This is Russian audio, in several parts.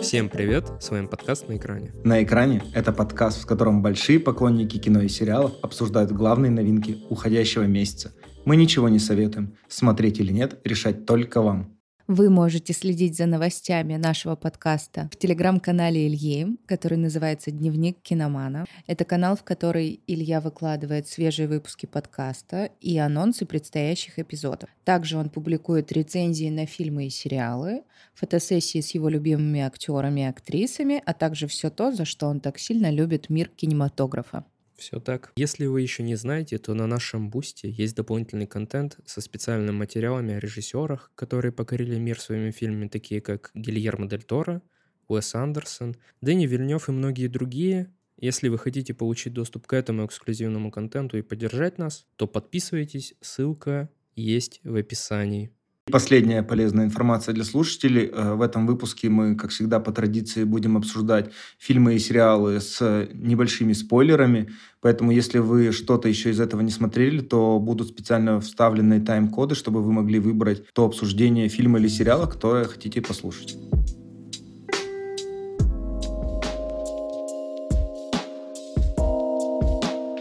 Всем привет, с вами подкаст «На экране». «На экране» — это подкаст, в котором большие поклонники кино и сериалов обсуждают главные новинки уходящего месяца. Мы ничего не советуем. Смотреть или нет, решать только вам. Вы можете следить за новостями нашего подкаста в телеграм-канале Ильи, который называется «Дневник киномана». Это канал, в который Илья выкладывает свежие выпуски подкаста и анонсы предстоящих эпизодов. Также он публикует рецензии на фильмы и сериалы, фотосессии с его любимыми актерами и актрисами, а также все то, за что он так сильно любит мир кинематографа. Все так. Если вы еще не знаете, то на нашем бусте есть дополнительный контент со специальными материалами о режиссерах, которые покорили мир своими фильмами, такие как Гильермо Дель Торо, Уэс Андерсон, Дэнни Вильнев и многие другие. Если вы хотите получить доступ к этому эксклюзивному контенту и поддержать нас, то подписывайтесь, ссылка есть в описании. Последняя полезная информация для слушателей. Э, в этом выпуске мы, как всегда, по традиции будем обсуждать фильмы и сериалы с небольшими спойлерами. Поэтому, если вы что-то еще из этого не смотрели, то будут специально вставлены тайм-коды, чтобы вы могли выбрать то обсуждение фильма или сериала, которое хотите послушать.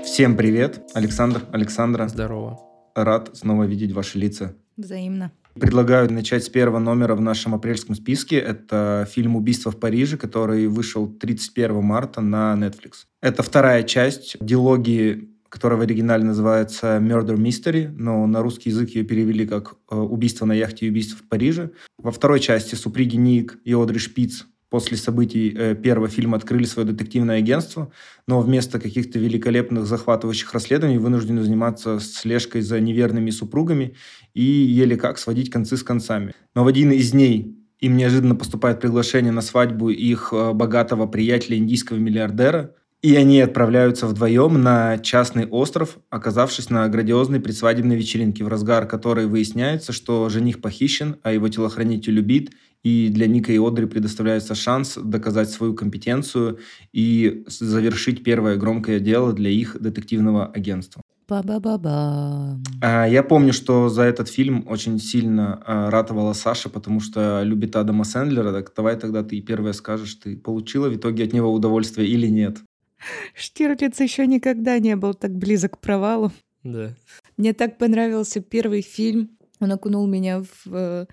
Всем привет! Александр, Александра. Здорово. Рад снова видеть ваши лица. Взаимно. Предлагаю начать с первого номера в нашем апрельском списке. Это фильм «Убийство в Париже», который вышел 31 марта на Netflix. Это вторая часть дилогии которая в оригинале называется Murder Mystery, но на русский язык ее перевели как э, «Убийство на яхте и убийство в Париже». Во второй части супруги Ник и Одри Шпиц после событий э, первого фильма открыли свое детективное агентство, но вместо каких-то великолепных захватывающих расследований вынуждены заниматься слежкой за неверными супругами и еле как сводить концы с концами. Но в один из дней им неожиданно поступает приглашение на свадьбу их э, богатого приятеля индийского миллиардера, и они отправляются вдвоем на частный остров, оказавшись на грандиозной предсвадебной вечеринке, в разгар которой выясняется, что жених похищен, а его телохранитель убит, и для Ника и Одри предоставляется шанс доказать свою компетенцию и завершить первое громкое дело для их детективного агентства. Ба-ба-ба-ба. А, я помню, что за этот фильм очень сильно а, ратовала Саша, потому что любит Адама Сэндлера. Так давай тогда ты первое скажешь, ты получила в итоге от него удовольствие или нет? Штирлиц еще никогда не был так близок к провалу. Да. Мне так понравился первый фильм. Он окунул меня в э,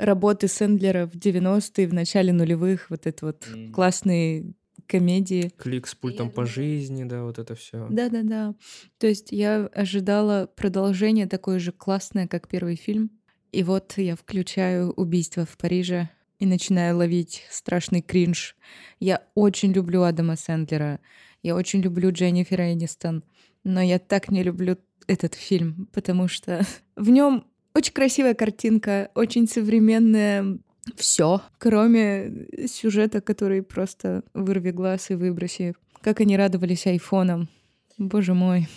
работы Сэндлера в 90-е, в начале нулевых, вот это вот mm. классные комедии. Клик с пультом по жизни, да, вот это все. Да-да-да. То есть я ожидала продолжение такое же классное, как первый фильм. И вот я включаю «Убийство в Париже» и начинаю ловить страшный кринж. Я очень люблю Адама Сэндлера. Я очень люблю Дженнифер Энистон. Но я так не люблю этот фильм, потому что в нем очень красивая картинка, очень современная все, кроме сюжета, который просто вырви глаз и выброси. Как они радовались айфонам. Боже мой.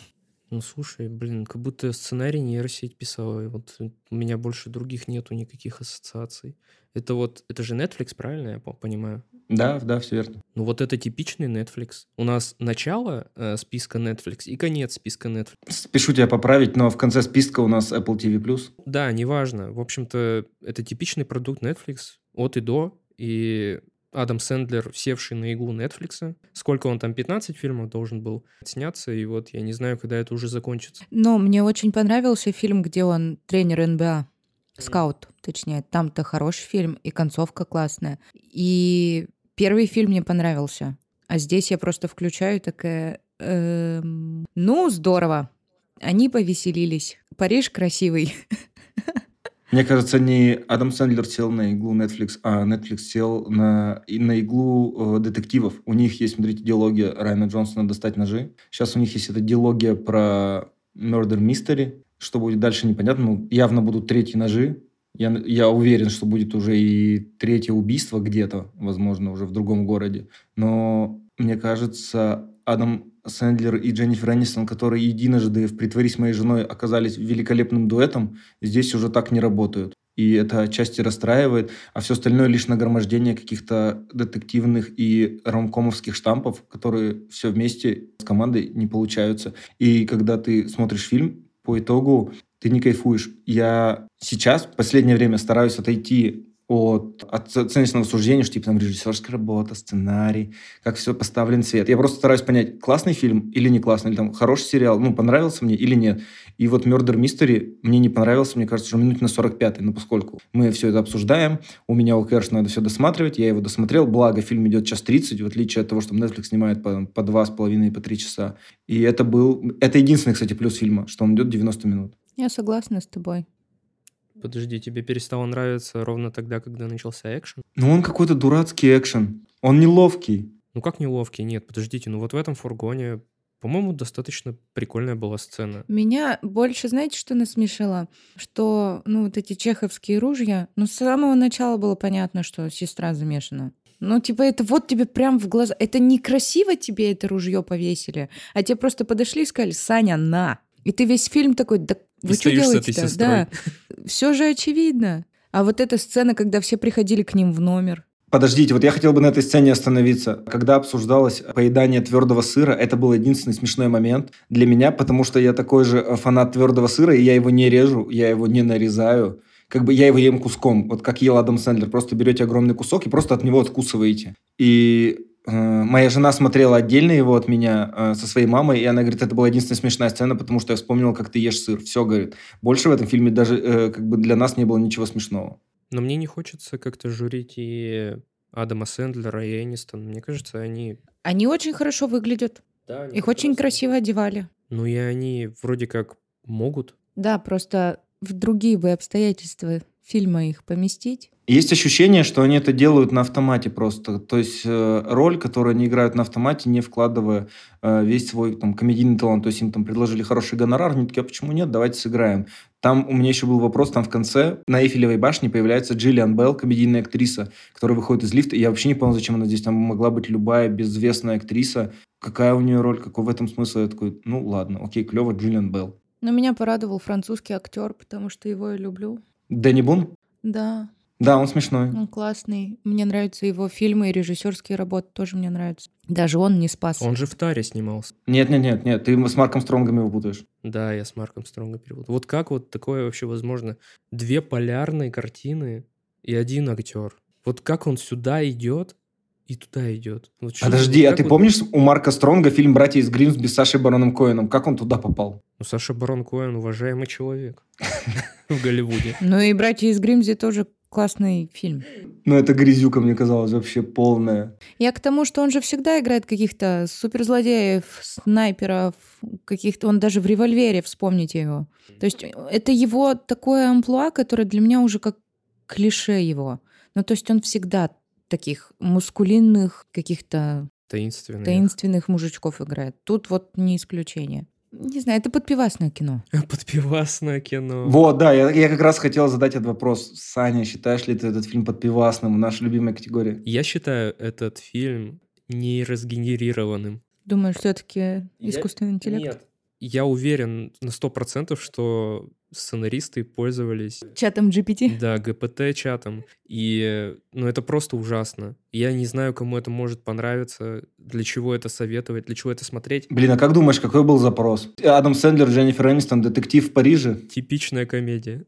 Ну, слушай, блин, как будто сценарий нейросеть писала. Вот у меня больше других нету никаких ассоциаций. Это вот, это же Netflix, правильно я понимаю? Да, да, все верно. Ну вот это типичный Netflix. У нас начало э, списка Netflix и конец списка Netflix. Спешу тебя поправить, но в конце списка у нас Apple TV+. Да, неважно. В общем-то, это типичный продукт Netflix от и до. И Адам Сэндлер, севший на иглу Netflix. Сколько он там, 15 фильмов должен был сняться, и вот я не знаю, когда это уже закончится. Но мне очень понравился фильм, где он тренер НБА. Скаут, точнее. Там-то хороший фильм, и концовка классная. И первый фильм мне понравился. А здесь я просто включаю такая... Эм, ну, здорово. Они повеселились. Париж красивый. Мне кажется, не Адам Сэндлер сел на иглу Netflix, а Netflix сел на, на иглу э, детективов. У них есть, смотрите, диалогия Райана Джонсона «Достать ножи». Сейчас у них есть эта диалогия про Murder Mystery. Что будет дальше, непонятно. Ну, явно будут третьи ножи. Я, я уверен, что будет уже и третье убийство где-то, возможно, уже в другом городе. Но мне кажется, Адам Сэндлер и Дженнифер Энистон, которые единожды в «Притворись моей женой» оказались великолепным дуэтом, здесь уже так не работают. И это отчасти расстраивает, а все остальное лишь нагромождение каких-то детективных и ромкомовских штампов, которые все вместе с командой не получаются. И когда ты смотришь фильм, по итогу ты не кайфуешь. Я сейчас в последнее время стараюсь отойти от оценочного суждения, что типа там режиссерская работа, сценарий, как все поставлен цвет. Я просто стараюсь понять, классный фильм или не классный, или там хороший сериал, ну, понравился мне или нет. И вот Murder Mystery мне не понравился, мне кажется, уже минут на 45 но поскольку мы все это обсуждаем, у меня у Кэрш надо все досматривать, я его досмотрел, благо фильм идет час 30, в отличие от того, что Netflix снимает по, по 2,5 и по 3 часа. И это был... Это единственный, кстати, плюс фильма, что он идет 90 минут. Я согласна с тобой. Подожди, тебе перестало нравиться ровно тогда, когда начался экшен? Ну, он какой-то дурацкий экшен. Он неловкий. Ну, как неловкий? Нет, подождите, ну вот в этом фургоне, по-моему, достаточно прикольная была сцена. Меня больше, знаете, что насмешило? Что, ну, вот эти чеховские ружья, ну, с самого начала было понятно, что сестра замешана. Ну, типа, это вот тебе прям в глаза. Это некрасиво тебе это ружье повесили, а тебе просто подошли и сказали, Саня, на. И ты весь фильм такой, да вы что делаете-то? Да, все же очевидно. А вот эта сцена, когда все приходили к ним в номер. Подождите, вот я хотел бы на этой сцене остановиться. Когда обсуждалось поедание твердого сыра, это был единственный смешной момент для меня, потому что я такой же фанат твердого сыра, и я его не режу, я его не нарезаю. Как бы я его ем куском, вот как ел Адам Сэндлер. Просто берете огромный кусок и просто от него откусываете. И Э, моя жена смотрела отдельно его от меня э, со своей мамой, и она говорит, это была единственная смешная сцена, потому что я вспомнила, как ты ешь сыр. Все, говорит. Больше в этом фильме даже э, как бы для нас не было ничего смешного. Но мне не хочется как-то журить и Адама Сэндлера, и Энистон. Мне кажется, они... Они очень хорошо выглядят. Да, Их очень красиво одевали. Ну и они вроде как могут. Да, просто в другие бы обстоятельства фильма их поместить. Есть ощущение, что они это делают на автомате просто. То есть э, роль, которую они играют на автомате, не вкладывая э, весь свой там, комедийный талант. То есть им там предложили хороший гонорар, они такие, а почему нет, давайте сыграем. Там у меня еще был вопрос, там в конце на Эйфелевой башне появляется Джиллиан Белл, комедийная актриса, которая выходит из лифта. И я вообще не понял, зачем она здесь. Там могла быть любая безвестная актриса. Какая у нее роль, какой в этом смысл? Я такой, ну ладно, окей, клево, Джиллиан Белл. Но меня порадовал французский актер, потому что его я люблю. Дэнни Бун? Да. Да, он смешной. Он классный. Мне нравятся его фильмы и режиссерские работы тоже мне нравятся. Даже он не спас. Он же в Таре снимался. Нет, нет, нет, нет, ты с Марком Стронгом его путаешь. Да, я с Марком Стронгом перепутал. Вот как вот такое вообще возможно? Две полярные картины и один актер. Вот как он сюда идет, и туда идет. Вот Подожди, а ты вот... помнишь у Марка Стронга фильм «Братья из Гримсби» с Сашей Бароном Коэном? Как он туда попал? Ну, Саша Барон Коэн уважаемый человек в Голливуде. Ну и «Братья из Гримсби» тоже классный фильм. Ну, это грязюка, мне казалось, вообще полная. Я к тому, что он же всегда играет каких-то суперзлодеев, снайперов, каких-то... Он даже в «Револьвере», вспомните его. То есть это его такое амплуа, которое для меня уже как клише его. Ну, то есть он всегда таких мускулинных, каких-то таинственных. таинственных мужичков играет. Тут вот не исключение. Не знаю, это подпивасное кино. Подпивасное кино. Вот, да, я, я как раз хотел задать этот вопрос. Саня, считаешь ли ты этот фильм подпивасным? Наша любимая категория. Я считаю этот фильм неразгенерированным. Думаю, все-таки искусственный я... интеллект? Нет, я уверен на сто процентов, что сценаристы пользовались... Чатом GPT? Да, ГПТ-чатом. И, ну, это просто ужасно. Я не знаю, кому это может понравиться, для чего это советовать, для чего это смотреть. Блин, а как думаешь, какой был запрос? Адам Сэндлер, Дженнифер Энистон, детектив в Париже? Типичная комедия.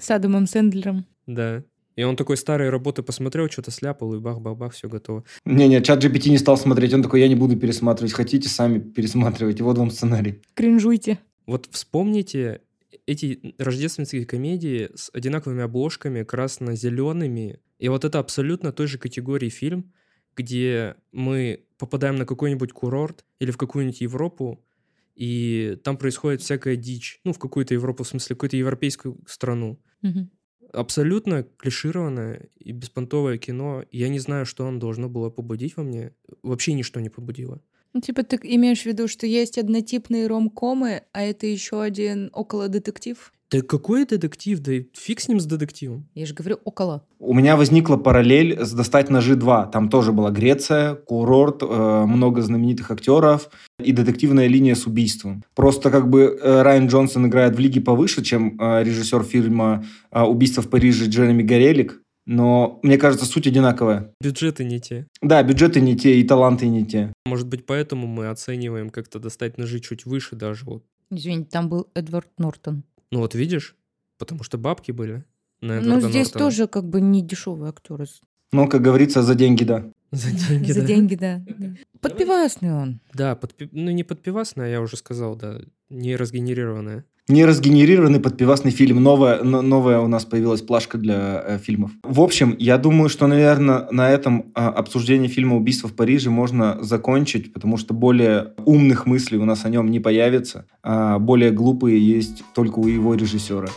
С Адамом Сэндлером. Да. И он такой старые работы посмотрел, что-то сляпал, и бах-бах-бах, все готово. Не-не, чат GPT не стал смотреть. Он такой, я не буду пересматривать. Хотите, сами пересматривайте. Вот вам сценарий. Кринжуйте. Вот вспомните эти рождественские комедии с одинаковыми обложками, красно-зелеными. И вот это абсолютно той же категории фильм, где мы попадаем на какой-нибудь курорт или в какую-нибудь Европу, и там происходит всякая дичь. Ну, в какую-то Европу, в смысле, какую-то европейскую страну. Угу абсолютно клишированное и беспонтовое кино. Я не знаю, что оно должно было побудить во мне. Вообще ничто не побудило. Ну, типа, ты имеешь в виду, что есть однотипные ромкомы, а это еще один около детектив? Да какой детектив? Да фиг с ним с детективом. Я же говорю около. У меня возникла параллель с «Достать ножи 2». Там тоже была Греция, курорт, э, много знаменитых актеров и детективная линия с убийством. Просто как бы э, Райан Джонсон играет в лиге повыше, чем э, режиссер фильма э, «Убийство в Париже» Джереми Горелик. Но мне кажется, суть одинаковая. Бюджеты не те. Да, бюджеты не те, и таланты не те. Может быть, поэтому мы оцениваем как-то достать ножи чуть выше даже. Вот. Извините, там был Эдвард Нортон. Ну вот видишь, потому что бабки были. на Ну, здесь Нортона. тоже как бы не дешевые актеры. Ну, как говорится, за деньги, да. За деньги, За да. деньги, да. Подпивасный он. Да, подпи- ну не подпивасная, я уже сказал, да, не разгенерированная. Не разгенерированный подпивасный фильм. Новая, но- новая у нас появилась плашка для э, фильмов. В общем, я думаю, что, наверное, на этом а, обсуждение фильма «Убийство в Париже» можно закончить, потому что более умных мыслей у нас о нем не появится, а более глупые есть только у его режиссера.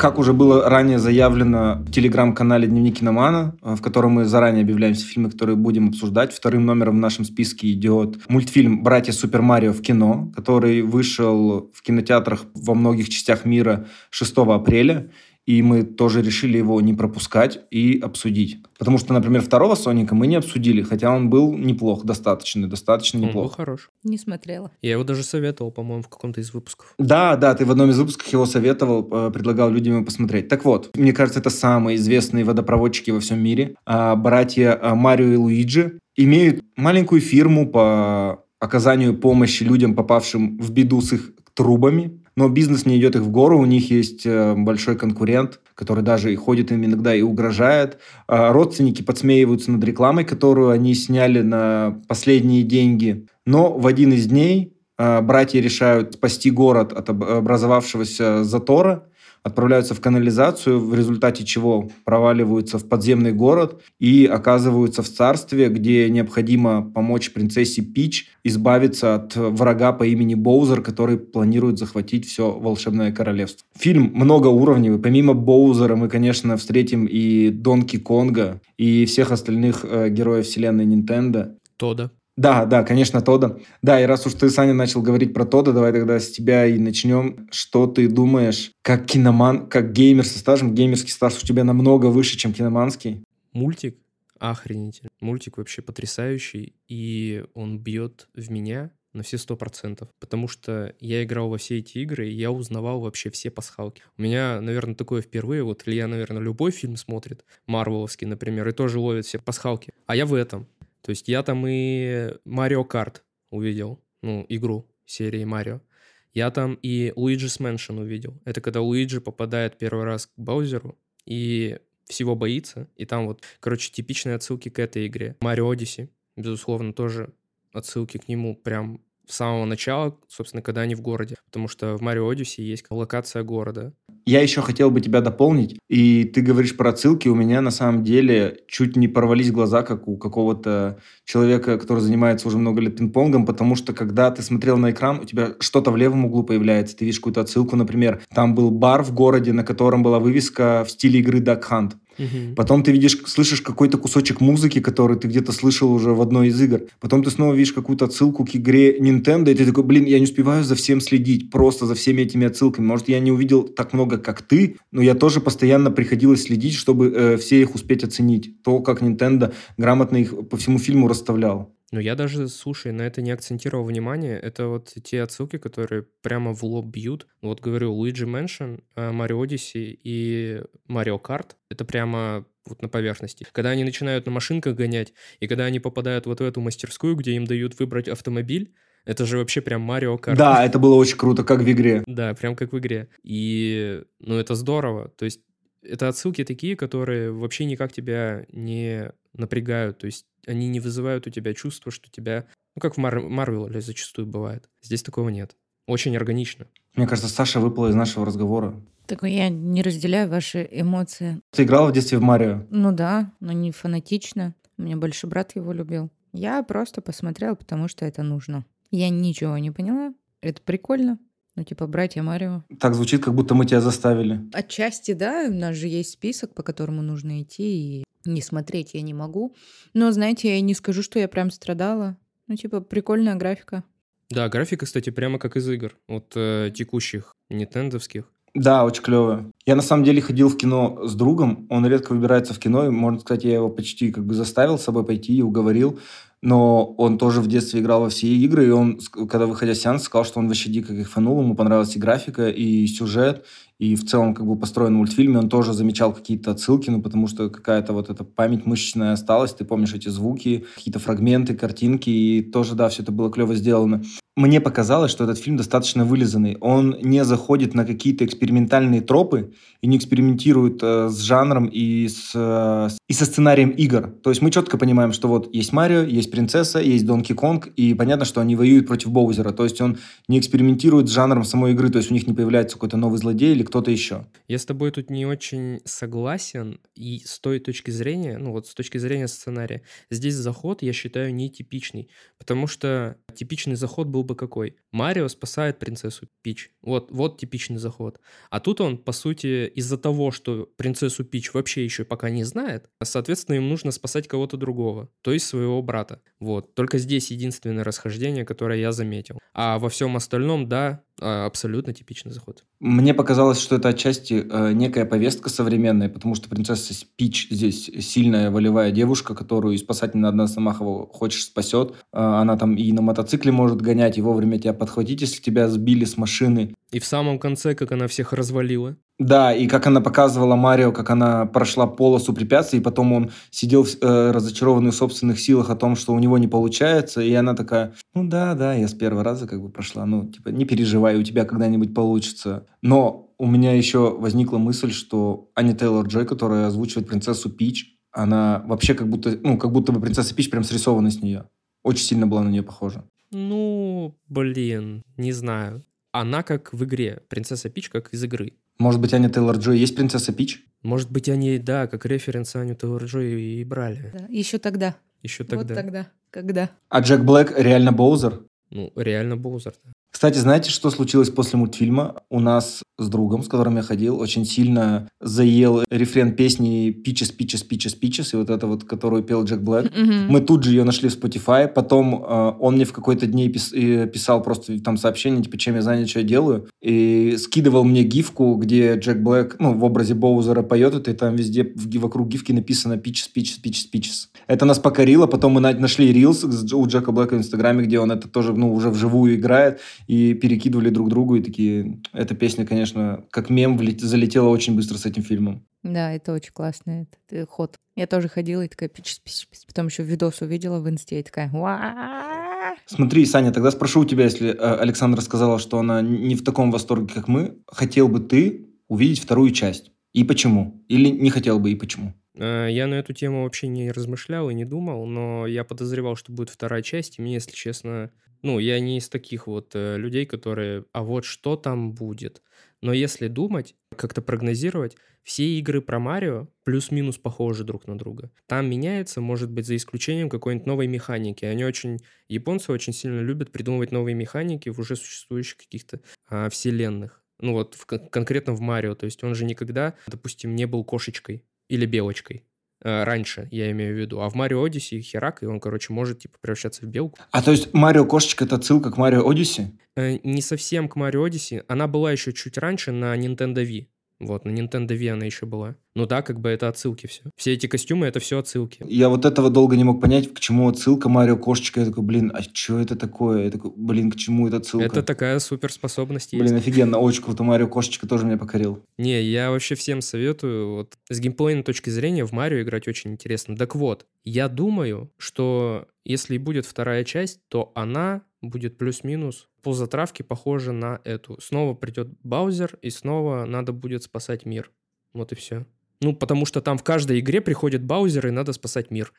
Как уже было ранее заявлено в телеграм-канале «Дневник киномана», э, в котором мы заранее объявляем все фильмы, которые будем обсуждать, вторым номером в нашем списке идет мультфильм «Братья Супер Марио в кино», который вышел в кинотеатрах во многих частях мира 6 апреля. И мы тоже решили его не пропускать и обсудить. Потому что, например, второго Соника мы не обсудили, хотя он был неплох, достаточно, достаточно Он был неплох. хорош. Не смотрела. Я его даже советовал, по-моему, в каком-то из выпусков. Да, да, ты в одном из выпусков его советовал, э, предлагал людям его посмотреть. Так вот, мне кажется, это самые известные водопроводчики во всем мире. А, Братья а, Марио и Луиджи имеют маленькую фирму по оказанию помощи людям, попавшим в беду с их трубами. Но бизнес не идет их в гору, у них есть э, большой конкурент, который даже и ходит им иногда и угрожает. А, Родственники подсмеиваются над рекламой, которую они сняли на последние деньги. Но в один из дней а, братья решают спасти город от об- образовавшегося затора, отправляются в канализацию, в результате чего проваливаются в подземный город и оказываются в царстве, где необходимо помочь принцессе Пич избавиться от врага по имени Боузер, который планирует захватить все волшебное королевство. Фильм многоуровневый. Помимо Боузера мы, конечно, встретим и Донки Конга, и всех остальных э, героев вселенной Nintendo. Тода. Да, да, конечно, Тода. Да, и раз уж ты, Саня, начал говорить про Тода, давай тогда с тебя и начнем. Что ты думаешь, как киноман, как геймер со стажем, геймерский стаж у тебя намного выше, чем киноманский? Мультик охренительный. Мультик вообще потрясающий, и он бьет в меня на все сто процентов, потому что я играл во все эти игры, и я узнавал вообще все пасхалки. У меня, наверное, такое впервые, вот Илья, наверное, любой фильм смотрит, Марвеловский, например, и тоже ловит все пасхалки, а я в этом. То есть я там и Марио Карт увидел, ну, игру серии Марио. Я там и Luigi's Mansion увидел. Это когда Луиджи попадает первый раз к Баузеру и всего боится. И там вот, короче, типичные отсылки к этой игре. Марио Odyssey, безусловно, тоже отсылки к нему прям с самого начала, собственно, когда они в городе. Потому что в Марио Odyssey есть локация города. Я еще хотел бы тебя дополнить, и ты говоришь про отсылки, у меня на самом деле чуть не порвались глаза, как у какого-то человека, который занимается уже много лет пинг-понгом, потому что когда ты смотрел на экран, у тебя что-то в левом углу появляется, ты видишь какую-то отсылку, например, там был бар в городе, на котором была вывеска в стиле игры Duck Hunt. Потом ты видишь, слышишь какой-то кусочек музыки, который ты где-то слышал уже в одной из игр. Потом ты снова видишь какую-то отсылку к игре Nintendo, и ты такой, блин, я не успеваю за всем следить, просто за всеми этими отсылками. Может, я не увидел так много, как ты, но я тоже постоянно приходилось следить, чтобы э, все их успеть оценить. То, как Nintendo грамотно их по всему фильму расставлял. Но я даже, слушай, на это не акцентировал внимание. Это вот те отсылки, которые прямо в лоб бьют. Вот говорю, Luigi Mansion, Mario Odyssey и Mario Kart. Это прямо вот на поверхности. Когда они начинают на машинках гонять, и когда они попадают вот в эту мастерскую, где им дают выбрать автомобиль, это же вообще прям Марио Карт. Да, это было очень круто, как в игре. Да, прям как в игре. И, ну, это здорово. То есть это отсылки такие, которые вообще никак тебя не напрягают. То есть они не вызывают у тебя чувство, что тебя... Ну, как в Мар- Марвеле зачастую бывает. Здесь такого нет. Очень органично. Мне кажется, Саша выпала из нашего разговора. Так я не разделяю ваши эмоции. Ты играла в детстве в Марио? Ну да, но не фанатично. У меня больше брат его любил. Я просто посмотрела, потому что это нужно. Я ничего не поняла. Это прикольно. Ну, типа, братья Марио. Так звучит, как будто мы тебя заставили. Отчасти, да, у нас же есть список, по которому нужно идти, и не смотреть я не могу. Но, знаете, я не скажу, что я прям страдала. Ну, типа, прикольная графика. Да, графика, кстати, прямо как из игр. Вот э, текущих, нинтендовских. Да, очень клево. Я на самом деле ходил в кино с другом. Он редко выбирается в кино. И, можно сказать, я его почти как бы заставил с собой пойти и уговорил. Но он тоже в детстве играл во все игры, и он, когда выходя с сеанса, сказал, что он вообще дико кайфанул, ему понравилась и графика, и сюжет, и в целом как бы построен мультфильме, он тоже замечал какие-то отсылки, ну, потому что какая-то вот эта память мышечная осталась, ты помнишь эти звуки, какие-то фрагменты, картинки, и тоже, да, все это было клево сделано. Мне показалось, что этот фильм достаточно вылизанный. Он не заходит на какие-то экспериментальные тропы и не экспериментирует э, с жанром и, с, э, и со сценарием игр. То есть мы четко понимаем, что вот есть Марио, есть принцесса, есть Донки Конг, и понятно, что они воюют против Боузера. То есть он не экспериментирует с жанром самой игры, то есть у них не появляется какой-то новый злодей или кто-то еще. Я с тобой тут не очень согласен, и с той точки зрения, ну вот с точки зрения сценария, здесь заход, я считаю, нетипичный, потому что типичный заход был бы какой? Марио спасает принцессу Пич. Вот, вот типичный заход. А тут он, по сути, из-за того, что принцессу Пич вообще еще пока не знает, соответственно, им нужно спасать кого-то другого, то есть своего брата. Вот. Только здесь единственное расхождение, которое я заметил. А во всем остальном, да, а, абсолютно типичный заход. Мне показалось, что это отчасти э, некая повестка современная, потому что принцесса Пич здесь сильная волевая девушка, которую спасать не надо сама хочешь спасет. Э, она там и на мотоцикле может гонять, и вовремя тебя подхватить, если тебя сбили с машины. И в самом конце, как она всех развалила. Да, и как она показывала Марио, как она прошла полосу препятствий, и потом он сидел э, разочарованный в собственных силах о том, что у него не получается, и она такая, ну да, да, я с первого раза как бы прошла, ну типа не переживай, у тебя когда-нибудь получится. Но у меня еще возникла мысль, что Аня Тейлор-Джой, которая озвучивает принцессу Пич, она вообще как будто, ну, как будто бы принцесса Пич прям срисована с нее. Очень сильно была на нее похожа. Ну, блин, не знаю. Она как в игре, принцесса Пич как из игры. Может быть, Аня Тейлор-Джой есть принцесса Пич? Может быть, они, да, как референс Аню Тейлор-Джой и брали. Да, еще тогда. Еще тогда. Вот тогда. Когда? А Джек Блэк реально Боузер? Ну, реально Боузер, да. Кстати, знаете, что случилось после мультфильма? У нас с другом, с которым я ходил, очень сильно заел рефрен песни «Peaches, Peaches, Peaches, Peaches», и вот это вот, которую пел Джек Блэк. Мгм. Мы тут же ее нашли в Spotify, потом э, он мне в какой-то дне пис- э, писал просто там сообщение, типа, чем я занят, что я делаю, и скидывал мне гифку, где Джек Блэк, ну, в образе Боузера поет это, и там везде в вокруг гифки написано «Peaches, Peaches, Peaches, Peaches». Это нас покорило, потом мы на- нашли рилс у Джека Блэка в Инстаграме, где он это тоже, ну, уже вживую играет, и перекидывали друг другу, и такие, эта песня, конечно, как мем влет- залетела очень быстро с этим фильмом. Да, это очень классный этот, э, ход. Я тоже ходила и такая пич пич пич Потом еще видос увидела в инсте и такая «Уа!» Смотри, Саня, тогда спрошу у тебя, если э, Александра сказала, что она не в таком восторге, как мы, хотел бы ты увидеть вторую часть? И почему? Или не хотел бы, и почему? Э, Я на эту тему вообще не размышлял и не думал, но я подозревал, что будет вторая часть, и мне, если честно, ну, я не из таких вот э, людей, которые, а вот что там будет. Но если думать, как-то прогнозировать, все игры про Марио плюс-минус похожи друг на друга. Там меняется, может быть, за исключением какой-нибудь новой механики. Они очень, японцы очень сильно любят придумывать новые механики в уже существующих каких-то а, вселенных. Ну вот в кон- конкретно в Марио. То есть он же никогда, допустим, не был кошечкой или белочкой. Э, Раньше, я имею в виду. А в Марио Одиссе херак, и он, короче, может, типа, превращаться в белку. А то есть Марио Кошечка это отсылка к Марио Одиссе? Э, Не совсем к Марио Одиссе. Она была еще чуть раньше на Nintendo Wii. Вот, на Nintendo Wii она еще была. Ну да, как бы это отсылки все. Все эти костюмы — это все отсылки. Я вот этого долго не мог понять, к чему отсылка Марио Кошечка. Я такой, блин, а что это такое? Я такой, блин, к чему это отсылка? Это такая суперспособность есть. Блин, офигенно, очень круто. Марио Кошечка тоже меня покорил. Не, я вообще всем советую. Вот с геймплейной точки зрения в Марио играть очень интересно. Так вот, я думаю, что если будет вторая часть, то она будет плюс-минус по затравке похожа на эту. Снова придет Баузер, и снова надо будет спасать мир. Вот и все. Ну, потому что там в каждой игре приходит Баузер, и надо спасать мир.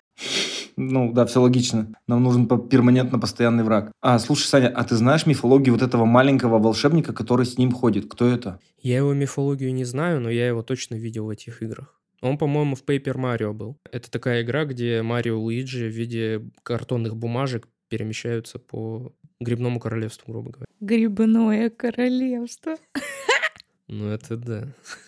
Ну, да, все логично. Нам нужен перманентно постоянный враг. А, слушай, Саня, а ты знаешь мифологию вот этого маленького волшебника, который с ним ходит? Кто это? Я его мифологию не знаю, но я его точно видел в этих играх. Он, по-моему, в Paper Mario был. Это такая игра, где Марио и Луиджи в виде картонных бумажек перемещаются по грибному королевству, грубо говоря. Грибное королевство. Ну, это да.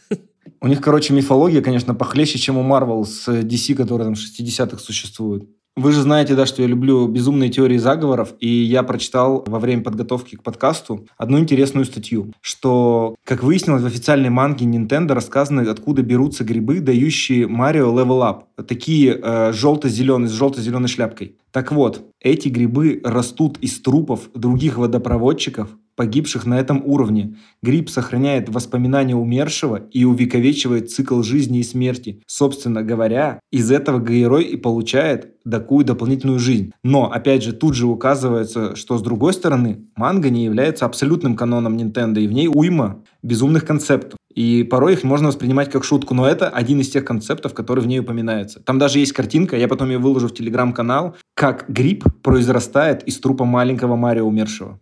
У них, короче, мифология, конечно, похлеще, чем у Marvel с DC, которые там в 60-х существуют. Вы же знаете, да, что я люблю безумные теории заговоров, и я прочитал во время подготовки к подкасту одну интересную статью, что, как выяснилось, в официальной манге Nintendo рассказано, откуда берутся грибы, дающие Марио Level Up. Такие э, желто-зеленые, с желто-зеленой шляпкой. Так вот, эти грибы растут из трупов других водопроводчиков, погибших на этом уровне. Гриб сохраняет воспоминания умершего и увековечивает цикл жизни и смерти. Собственно говоря, из этого герой и получает такую дополнительную жизнь. Но, опять же, тут же указывается, что с другой стороны, манга не является абсолютным каноном Nintendo, и в ней уйма безумных концептов. И порой их можно воспринимать как шутку, но это один из тех концептов, который в ней упоминается. Там даже есть картинка, я потом ее выложу в телеграм-канал, как гриб произрастает из трупа маленького Марио умершего.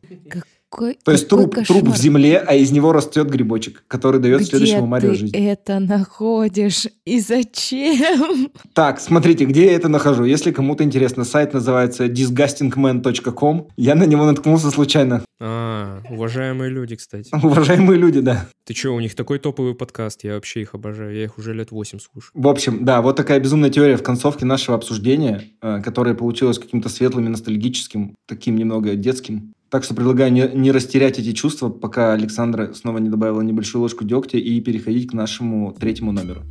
Какой, То есть труп, кошмар. труп в земле, а из него растет грибочек, который дает Где следующему Марио ты жизнь. это находишь? И зачем? Так, смотрите, где я это нахожу. Если кому-то интересно, сайт называется disgustingman.com. Я на него наткнулся случайно. А, уважаемые люди, кстати. Уважаемые люди, да. Ты чё, у них такой топовый подкаст, я вообще их обожаю, я их уже лет 8 слушаю. В общем, да, вот такая безумная теория в концовке нашего обсуждения, э, которая получилась каким-то светлым и ностальгическим, таким немного детским. Так что предлагаю не, не растерять эти чувства, пока Александра снова не добавила небольшую ложку дегтя и переходить к нашему третьему номеру.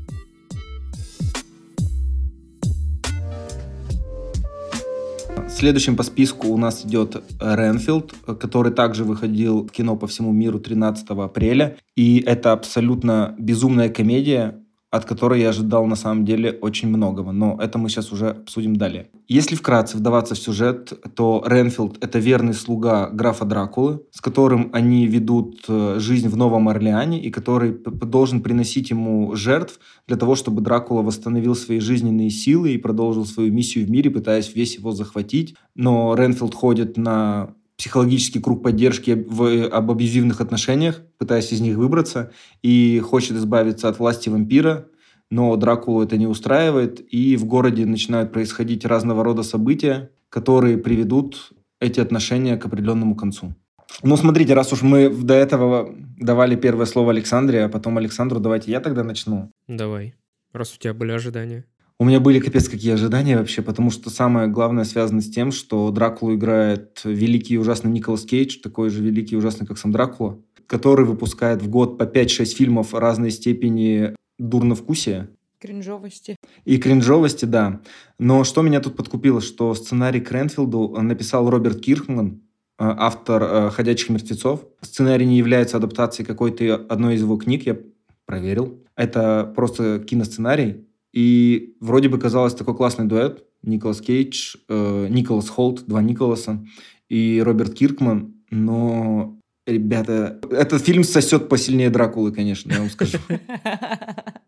Следующим по списку у нас идет Ренфилд, который также выходил в кино по всему миру 13 апреля. И это абсолютно безумная комедия, от которой я ожидал на самом деле очень многого. Но это мы сейчас уже обсудим далее. Если вкратце вдаваться в сюжет, то Ренфилд — это верный слуга графа Дракулы, с которым они ведут э, жизнь в Новом Орлеане и который должен приносить ему жертв для того, чтобы Дракула восстановил свои жизненные силы и продолжил свою миссию в мире, пытаясь весь его захватить. Но Ренфилд ходит на психологический круг поддержки в, об абьюзивных отношениях, пытаясь из них выбраться, и хочет избавиться от власти вампира, но Дракулу это не устраивает, и в городе начинают происходить разного рода события, которые приведут эти отношения к определенному концу. Ну, смотрите, раз уж мы до этого давали первое слово Александре, а потом Александру, давайте я тогда начну. Давай, раз у тебя были ожидания. У меня были капец какие ожидания вообще, потому что самое главное связано с тем, что Дракулу играет великий и ужасный Николас Кейдж, такой же великий и ужасный, как сам Дракула, который выпускает в год по 5-6 фильмов разной степени дурновкусия Кринжовости. и кринжовости, да. Но что меня тут подкупило, что сценарий к Ренфилду написал Роберт Кирхман, э, автор э, «Ходячих мертвецов». Сценарий не является адаптацией какой-то одной из его книг, я проверил. Это просто киносценарий, и вроде бы казалось такой классный дуэт. Николас Кейдж, э, Николас Холт, два Николаса и Роберт Киркман. Но, ребята, этот фильм сосет посильнее Дракулы, конечно, я вам скажу.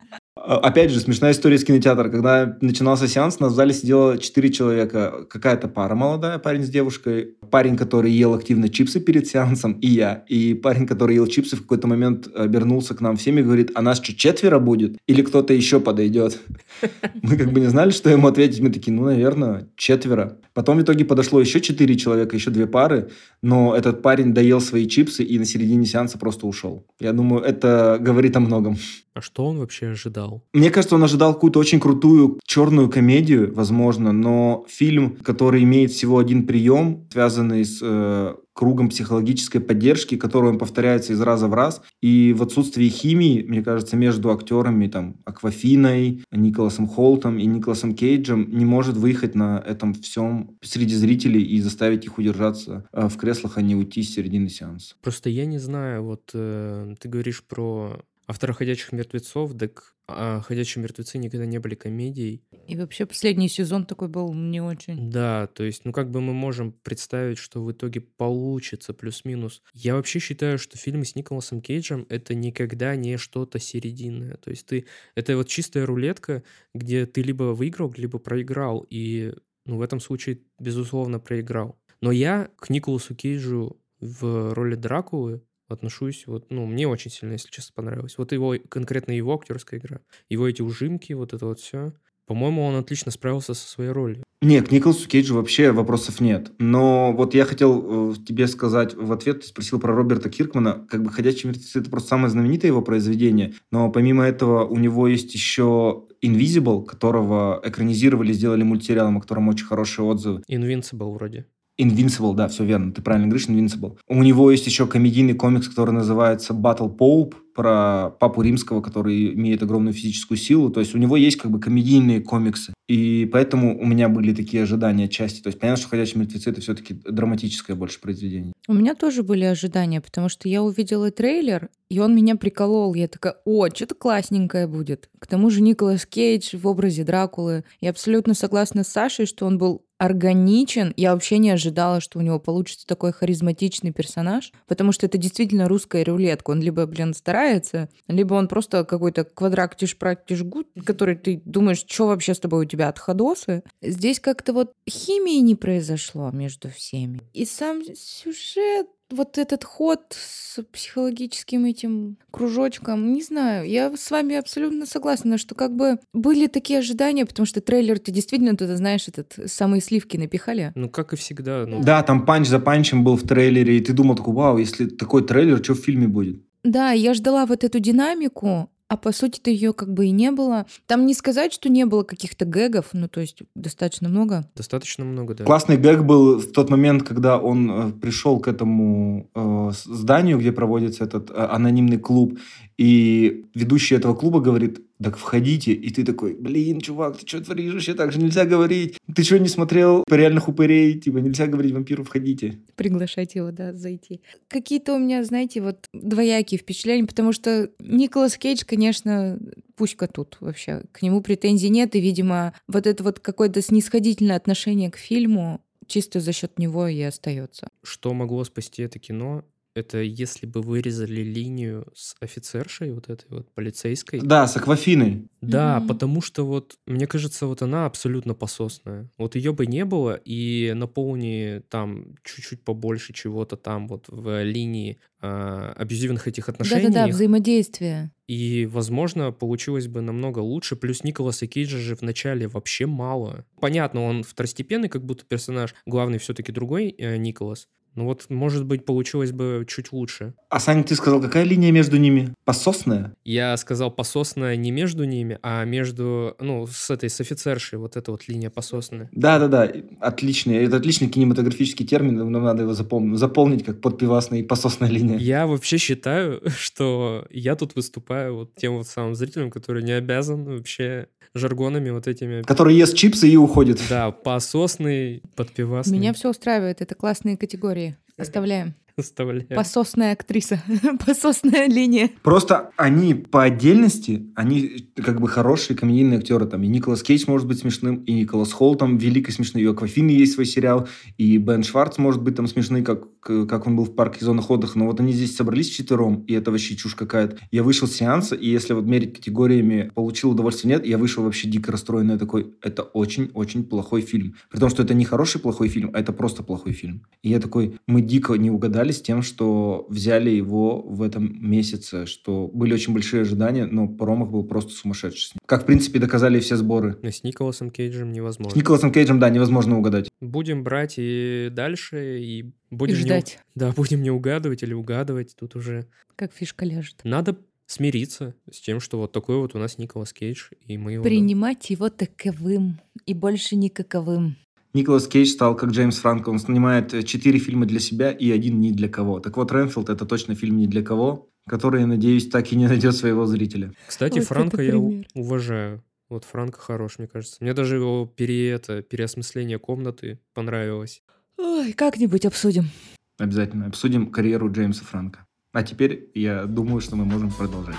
А, Опять же, смешная история с кинотеатра. Когда начинался сеанс, нас в зале сидело 4 человека. Какая-то пара молодая, парень с девушкой. Парень, который ел активно чипсы перед сеансом, и я. И парень, который ел чипсы, в какой-то момент обернулся к нам всем и говорит, а нас что, четверо будет? Или кто-то еще подойдет? Мы как бы не знали, что ему ответить. Мы такие, ну, наверное, четверо. Потом в итоге подошло еще четыре человека, еще две пары. Но этот парень доел свои чипсы и на середине сеанса просто ушел. Я думаю, это говорит о многом. А что он вообще ожидал? Мне кажется, он ожидал какую-то очень крутую черную комедию, возможно, но фильм, который имеет всего один прием, связанный с э, кругом психологической поддержки, который он повторяется из раза в раз. И в отсутствии химии, мне кажется, между актерами, там, Аквафиной, Николасом Холтом и Николасом Кейджем не может выехать на этом всем среди зрителей и заставить их удержаться э, в креслах, а не уйти с середины сеанса. Просто я не знаю, вот э, ты говоришь про автора «Ходячих мертвецов», так а «Ходячие мертвецы» никогда не были комедией. И вообще последний сезон такой был не очень. Да, то есть, ну как бы мы можем представить, что в итоге получится плюс-минус. Я вообще считаю, что фильмы с Николасом Кейджем это никогда не что-то серединное. То есть ты это вот чистая рулетка, где ты либо выиграл, либо проиграл. И ну, в этом случае, безусловно, проиграл. Но я к Николасу Кейджу в роли Дракулы отношусь, вот, ну, мне очень сильно, если честно, понравилось. Вот его, конкретно его актерская игра, его эти ужимки, вот это вот все. По-моему, он отлично справился со своей ролью. Нет, к Николасу Кейджу вообще вопросов нет. Но вот я хотел э, тебе сказать в ответ, ты спросил про Роберта Киркмана. Как бы «Ходячие мертвецы» — это просто самое знаменитое его произведение. Но помимо этого у него есть еще Invisible, которого экранизировали, сделали мультсериалом, о котором очень хорошие отзывы. Invincible вроде. Invincible, да, все верно, ты правильно говоришь, Invincible. У него есть еще комедийный комикс, который называется Battle Pope, про папу римского, который имеет огромную физическую силу. То есть у него есть как бы комедийные комиксы. И поэтому у меня были такие ожидания части. То есть понятно, что «Ходячие мертвецы» — это все-таки драматическое больше произведение. У меня тоже были ожидания, потому что я увидела трейлер, и он меня приколол. Я такая, о, что-то классненькое будет. К тому же Николас Кейдж в образе Дракулы. Я абсолютно согласна с Сашей, что он был органичен. Я вообще не ожидала, что у него получится такой харизматичный персонаж, потому что это действительно русская рулетка. Он либо, блин, старается, либо он просто какой-то квадрактиш-практиш-гуд, который ты думаешь, что вообще с тобой у тебя отходосы. Здесь как-то вот химии не произошло между всеми. И сам сюжет вот этот ход с психологическим этим кружочком, не знаю, я с вами абсолютно согласна, что как бы были такие ожидания, потому что трейлер ты действительно туда, знаешь, этот самые сливки напихали. Ну, как и всегда. Ну... Да, там панч за панчем был в трейлере, и ты думал такой, вау, если такой трейлер, что в фильме будет? Да, я ждала вот эту динамику, а по сути-то ее как бы и не было. Там не сказать, что не было каких-то гэгов, ну то есть достаточно много. Достаточно много, да. Классный гэг был в тот момент, когда он э, пришел к этому э, зданию, где проводится этот э, анонимный клуб, и ведущий этого клуба говорит, так входите. И ты такой, блин, чувак, ты что творишь вообще? Так же нельзя говорить. Ты что, не смотрел реальных упырей? Типа, нельзя говорить вампиру, входите. Приглашать его, да, зайти. Какие-то у меня, знаете, вот двоякие впечатления, потому что Николас Кейдж, конечно, пуська тут вообще. К нему претензий нет, и, видимо, вот это вот какое-то снисходительное отношение к фильму чисто за счет него и остается. Что могло спасти это кино? Это если бы вырезали линию с офицершей, вот этой вот полицейской. Да, с Аквафиной. Да, mm-hmm. потому что вот, мне кажется, вот она абсолютно пососная. Вот ее бы не было, и наполни там чуть-чуть побольше чего-то там вот в линии э, абьюзивных этих отношений. Да-да-да, взаимодействие. И, возможно, получилось бы намного лучше. Плюс Николаса Кейджа же в начале вообще мало. Понятно, он второстепенный как будто персонаж, главный все-таки другой э, Николас. Ну вот, может быть, получилось бы чуть лучше. А, Саня, ты сказал, какая линия между ними? Пососная? Я сказал пососная не между ними, а между, ну, с этой, с офицершей, вот эта вот линия пососная. Да-да-да, отличный. Это отличный кинематографический термин, нам надо его запомнить, заполнить как подпивасная и пососная линия. Я вообще считаю, что я тут выступаю вот тем вот самым зрителем, который не обязан вообще жаргонами вот этими. Который ест чипсы и уходит. Да, пососный, подпивасный. Меня все устраивает, это классные категории. Оставляем. Оставляем. Пососная актриса, пососная линия. Просто они по отдельности, они как бы хорошие комедийные актеры. Там и Николас Кейдж может быть смешным, и Николас Холл там великий смешный, и у Аквафины есть свой сериал, и Бен Шварц может быть там смешный, как, как он был в парке зонах отдыха. Но вот они здесь собрались четвером, и это вообще чушь какая-то. Я вышел с сеанса, и если вот мерить категориями, получил удовольствие, нет, я вышел вообще дико расстроенный такой, это очень-очень плохой фильм. При том, что это не хороший плохой фильм, а это просто плохой фильм. И я такой, мы дико не угадали с тем, что взяли его в этом месяце, что были очень большие ожидания, но промах был просто сумасшедший. Как, в принципе, доказали все сборы. Но с Николасом Кейджем невозможно. С Николасом Кейджем, да, невозможно угадать. Будем брать и дальше, и будем... И ждать. Не, да, будем не угадывать или угадывать, тут уже... Как фишка ляжет. Надо смириться с тем, что вот такой вот у нас Николас Кейдж, и мы его... Принимать его таковым и больше никаковым. Николас Кейдж стал как Джеймс Франко. Он снимает э, четыре фильма для себя и один не для кого. Так вот, Рэнфилд — это точно фильм не для кого, который, я надеюсь, так и не найдет своего зрителя. Кстати, вот Франко я уважаю. Вот Франко хорош, мне кажется. Мне даже его пере, это, переосмысление комнаты понравилось. Ой, как-нибудь обсудим. Обязательно. Обсудим карьеру Джеймса Франка. А теперь я думаю, что мы можем продолжать.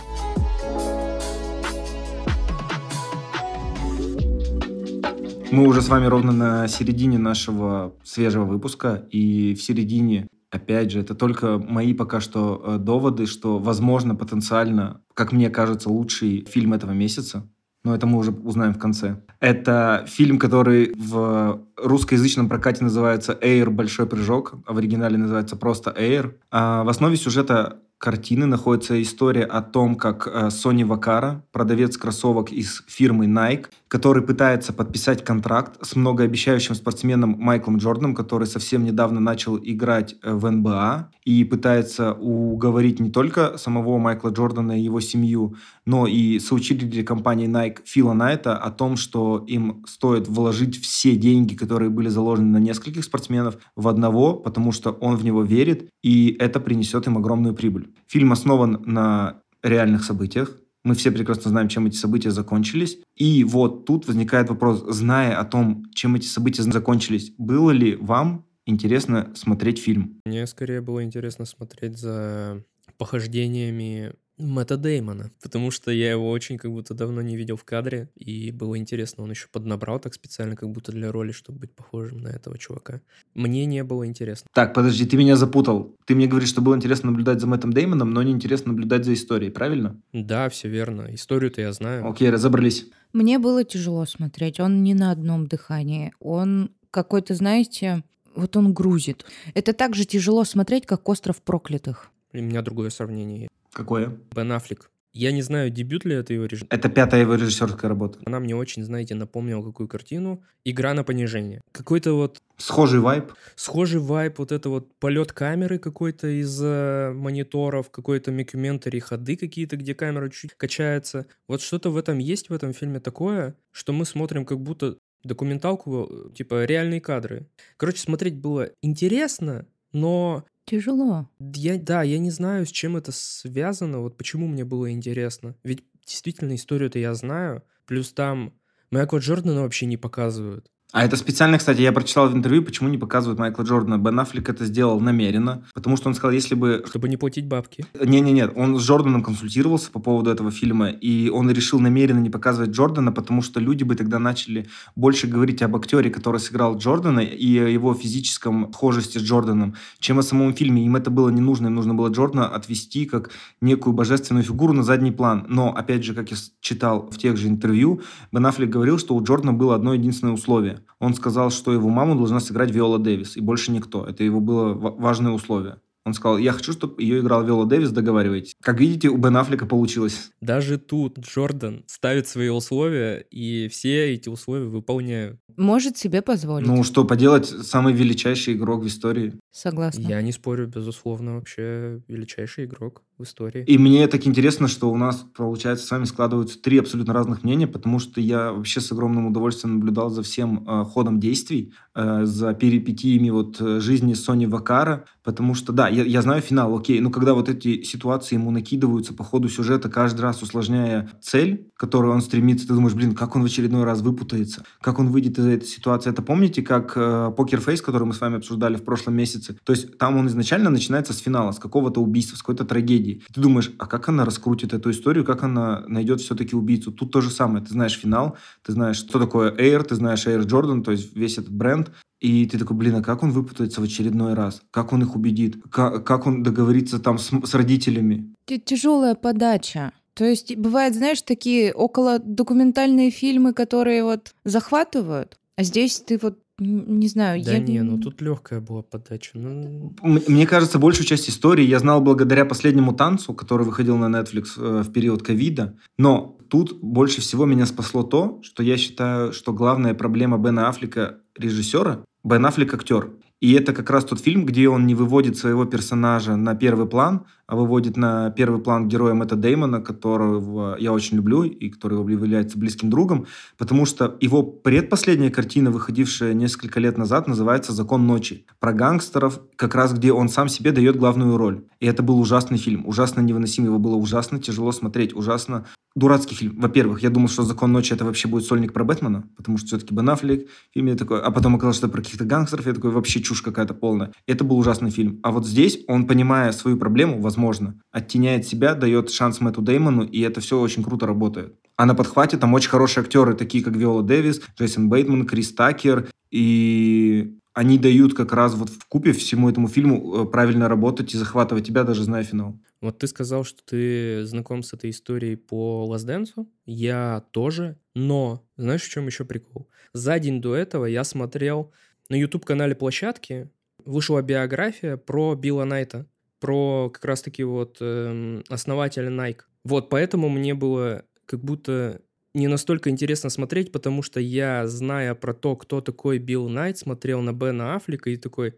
Мы уже с вами ровно на середине нашего свежего выпуска, и в середине, опять же, это только мои пока что э, доводы, что, возможно, потенциально, как мне кажется, лучший фильм этого месяца, но это мы уже узнаем в конце. Это фильм, который в русскоязычном прокате называется «Эйр. Большой прыжок», а в оригинале называется просто «Эйр». А в основе сюжета картины находится история о том, как э, Сони Вакара, продавец кроссовок из фирмы Nike, который пытается подписать контракт с многообещающим спортсменом Майклом Джорданом, который совсем недавно начал играть э, в НБА и пытается уговорить не только самого Майкла Джордана и его семью но и соучредителя компании Nike Фила Найта о том, что им стоит вложить все деньги, которые были заложены на нескольких спортсменов, в одного, потому что он в него верит, и это принесет им огромную прибыль. Фильм основан на реальных событиях. Мы все прекрасно знаем, чем эти события закончились. И вот тут возникает вопрос, зная о том, чем эти события закончились, было ли вам интересно смотреть фильм? Мне скорее было интересно смотреть за похождениями Мэтта Деймона, потому что я его очень как будто давно не видел в кадре, и было интересно, он еще поднабрал так специально, как будто для роли, чтобы быть похожим на этого чувака. Мне не было интересно. Так, подожди, ты меня запутал. Ты мне говоришь, что было интересно наблюдать за Мэттом Деймоном, но не интересно наблюдать за историей, правильно? Да, все верно. Историю-то я знаю. Окей, разобрались. Мне было тяжело смотреть. Он не на одном дыхании. Он какой-то, знаете, вот он грузит. Это так же тяжело смотреть, как «Остров проклятых». У меня другое сравнение. Какое? Бен Аффлек. Я не знаю, дебют ли это его режиссер. Это пятая его режиссерская работа. Она мне очень, знаете, напомнила какую картину. Игра на понижение. Какой-то вот... Схожий вайп. Схожий вайп, вот это вот полет камеры какой-то из э, мониторов, какой-то микюментари, ходы какие-то, где камера чуть качается. Вот что-то в этом есть в этом фильме такое, что мы смотрим как будто документалку, э, типа реальные кадры. Короче, смотреть было интересно, но Тяжело. я, да, я не знаю, с чем это связано, вот почему мне было интересно. Ведь действительно историю-то я знаю, плюс там Майкла Джордана вообще не показывают. А это специально, кстати, я прочитал в интервью, почему не показывают Майкла Джордана. Бен Аффлек это сделал намеренно, потому что он сказал, если бы... Чтобы не платить бабки. Не-не-нет, он с Джорданом консультировался по поводу этого фильма, и он решил намеренно не показывать Джордана, потому что люди бы тогда начали больше говорить об актере, который сыграл Джордана, и о его физическом схожести с Джорданом, чем о самом фильме. Им это было не нужно, им нужно было Джордана отвести как некую божественную фигуру на задний план. Но, опять же, как я читал в тех же интервью, Бен Аффлек говорил, что у Джордана было одно единственное условие – он сказал, что его маму должна сыграть Виола Дэвис, и больше никто. Это его было важное условие. Он сказал, я хочу, чтобы ее играл Виола Дэвис, договаривайтесь. Как видите, у Бен Аффлека получилось. Даже тут Джордан ставит свои условия, и все эти условия выполняют. Может себе позволить. Ну, что поделать, самый величайший игрок в истории. Согласна. Я не спорю, безусловно, вообще величайший игрок в истории. И мне так интересно, что у нас, получается, с вами складываются три абсолютно разных мнения, потому что я вообще с огромным удовольствием наблюдал за всем э, ходом действий, э, за перипетиями вот э, жизни Сони Вакара, потому что, да, я, я знаю финал, окей, но когда вот эти ситуации ему накидываются по ходу сюжета, каждый раз усложняя цель, к которой он стремится, ты думаешь, блин, как он в очередной раз выпутается, как он выйдет из этой ситуации. Это помните, как э, покер-фейс, который мы с вами обсуждали в прошлом месяце? То есть там он изначально начинается с финала, с какого-то убийства, с какой-то трагедии. Ты думаешь, а как она раскрутит эту историю, как она найдет все-таки убийцу? Тут то же самое. Ты знаешь финал, ты знаешь, что такое Air, ты знаешь Air Jordan, то есть весь этот бренд, и ты такой, блин, а как он выпутается в очередной раз? Как он их убедит? Как, как он договорится там с, с родителями? Тяжелая подача. То есть бывает, знаешь, такие около документальные фильмы, которые вот захватывают, а здесь ты вот не знаю, Да я... не, ну тут легкая была подача. Ну, Мне кажется, большую часть истории я знал благодаря последнему танцу, который выходил на Netflix э, в период ковида. Но тут больше всего меня спасло то, что я считаю, что главная проблема Бена Аффлека режиссера, Бен Аффлек актер. И это как раз тот фильм, где он не выводит своего персонажа на первый план, а выводит на первый план героя Мэтта Деймона, которого я очень люблю и который является близким другом, потому что его предпоследняя картина, выходившая несколько лет назад, называется «Закон ночи». Про гангстеров, как раз где он сам себе дает главную роль. И это был ужасный фильм, ужасно невыносим, его было ужасно тяжело смотреть, ужасно дурацкий фильм. Во-первых, я думал, что «Закон ночи» это вообще будет сольник про Бэтмена, потому что все-таки Бен Аффлек в фильме такой, а потом оказалось, что это про каких-то гангстеров, я такой, вообще чушь какая-то полная. Это был ужасный фильм. А вот здесь он, понимая свою проблему, возможно, оттеняет себя, дает шанс Мэтту Деймону, и это все очень круто работает. А на подхвате там очень хорошие актеры, такие как Виола Дэвис, Джейсон Бейтман, Крис Такер, и они дают как раз вот в купе всему этому фильму э, правильно работать и захватывать тебя, даже зная финал. Вот ты сказал, что ты знаком с этой историей по Лазденсу. Я тоже. Но знаешь, в чем еще прикол? За день до этого я смотрел на YouTube-канале площадки вышла биография про Билла Найта, про как раз-таки вот эм, основателя Nike. Вот поэтому мне было как будто не настолько интересно смотреть, потому что я, зная про то, кто такой Билл Найт, смотрел на Бена Аффлека и такой,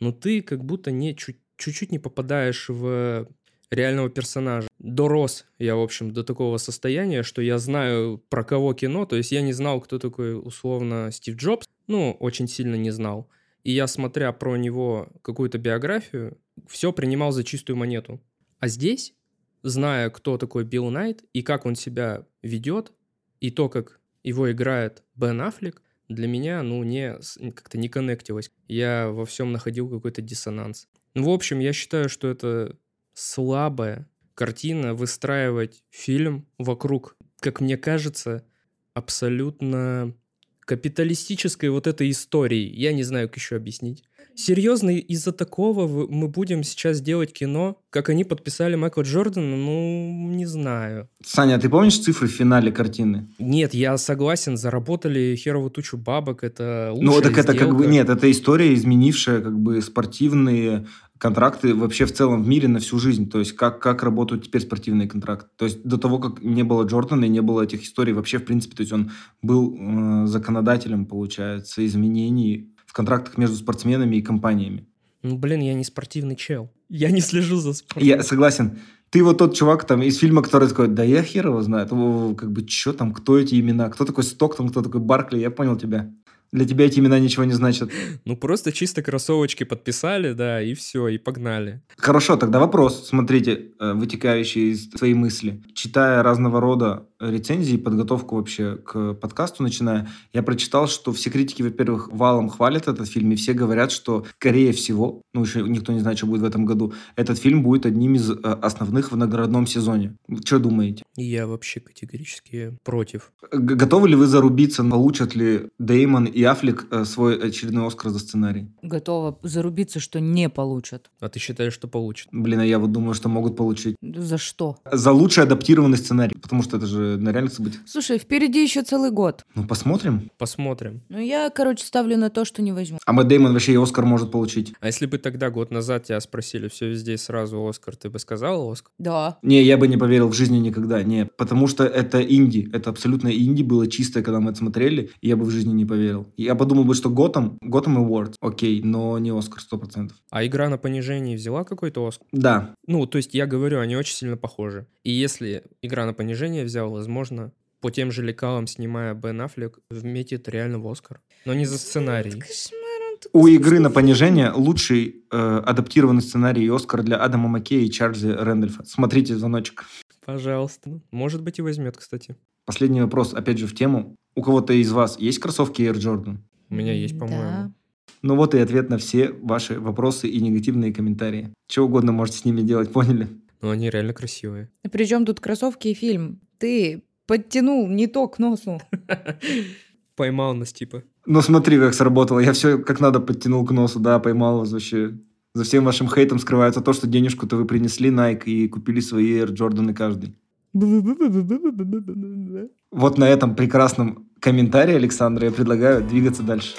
ну ты как будто не чуть- чуть-чуть не попадаешь в реального персонажа. дорос я, в общем, до такого состояния, что я знаю про кого кино, то есть я не знал, кто такой условно Стив Джобс, ну, очень сильно не знал. И я, смотря про него какую-то биографию, все принимал за чистую монету. А здесь, зная, кто такой Билл Найт и как он себя ведет, и то, как его играет Бен Аффлек, для меня, ну, не, как-то не коннектилось. Я во всем находил какой-то диссонанс. Ну, в общем, я считаю, что это слабая картина выстраивать фильм вокруг, как мне кажется, абсолютно капиталистической вот этой истории. Я не знаю, как еще объяснить. Серьезно, из-за такого мы будем сейчас делать кино, как они подписали Майкла Джордана, ну, не знаю. Саня, а ты помнишь цифры в финале картины? Нет, я согласен, заработали херовую тучу бабок, это лучшая Ну, так это сделка. как бы, нет, это история, изменившая как бы спортивные контракты вообще в целом в мире на всю жизнь. То есть как, как работают теперь спортивные контракты. То есть до того, как не было Джордана и не было этих историй вообще, в принципе, то есть он был э, законодателем, получается, изменений в контрактах между спортсменами и компаниями. Ну, блин, я не спортивный чел. Я не слежу за спортом. Я согласен. Ты вот тот чувак там из фильма, который такой, да я хер его знаю. Как бы, что там, кто эти имена? Кто такой Стоктон, кто такой Баркли? Я понял тебя. Для тебя эти имена ничего не значат. Ну, просто чисто кроссовочки подписали, да, и все, и погнали. Хорошо, тогда вопрос, смотрите, э, вытекающий из твоей мысли. Читая разного рода рецензии, подготовку вообще к подкасту начиная, я прочитал, что все критики, во-первых, валом хвалят этот фильм, и все говорят, что, скорее всего, ну, еще никто не знает, что будет в этом году, этот фильм будет одним из э, основных в наградном сезоне. Что думаете? Я вообще категорически против. Г готовы ли вы зарубиться, получат ли Деймон и Аффлек э, свой очередной Оскар за сценарий? Готова зарубиться, что не получат. А ты считаешь, что получат? Блин, а я вот думаю, что могут получить. За что? За лучший адаптированный сценарий, потому что это же на реальных событиях. Слушай, впереди еще целый год. Ну, посмотрим. Посмотрим. Ну, я, короче, ставлю на то, что не возьму. А Мэтт Дэймон вообще и Оскар может получить. А если бы тогда, год назад, тебя спросили, все везде сразу Оскар, ты бы сказал Оскар? Да. Не, я бы не поверил в жизни никогда, не. Потому что это инди, это абсолютно инди было чистое, когда мы это смотрели, и я бы в жизни не поверил. Я подумал бы, что Готэм, Готэм Award, окей, но не Оскар, сто процентов. А игра на понижении взяла какой-то Оскар? Да. Ну, то есть я говорю, они очень сильно похожи. И если игра на понижение взял, возможно, по тем же лекалам, снимая Бен Аффлек, вметит реально в Оскар. Но не за сценарий. У игры на понижение лучший э, адаптированный сценарий и Оскар для Адама Маккея и Чарльза Рэндольфа. Смотрите звоночек. Пожалуйста. Может быть и возьмет, кстати. Последний вопрос, опять же, в тему. У кого-то из вас есть кроссовки Air Jordan? У меня есть, по-моему. Да. Ну вот и ответ на все ваши вопросы и негативные комментарии. Что угодно можете с ними делать, поняли? Ну, они реально красивые. Причем тут кроссовки и фильм? Ты подтянул не то к носу. Поймал нас, типа. Ну, смотри, как сработало. Я все как надо подтянул к носу, да, поймал вас вообще. За всем вашим хейтом скрывается то, что денежку-то вы принесли Nike и купили свои Air Jordan каждый. Вот на этом прекрасном комментарии, Александра, я предлагаю двигаться дальше.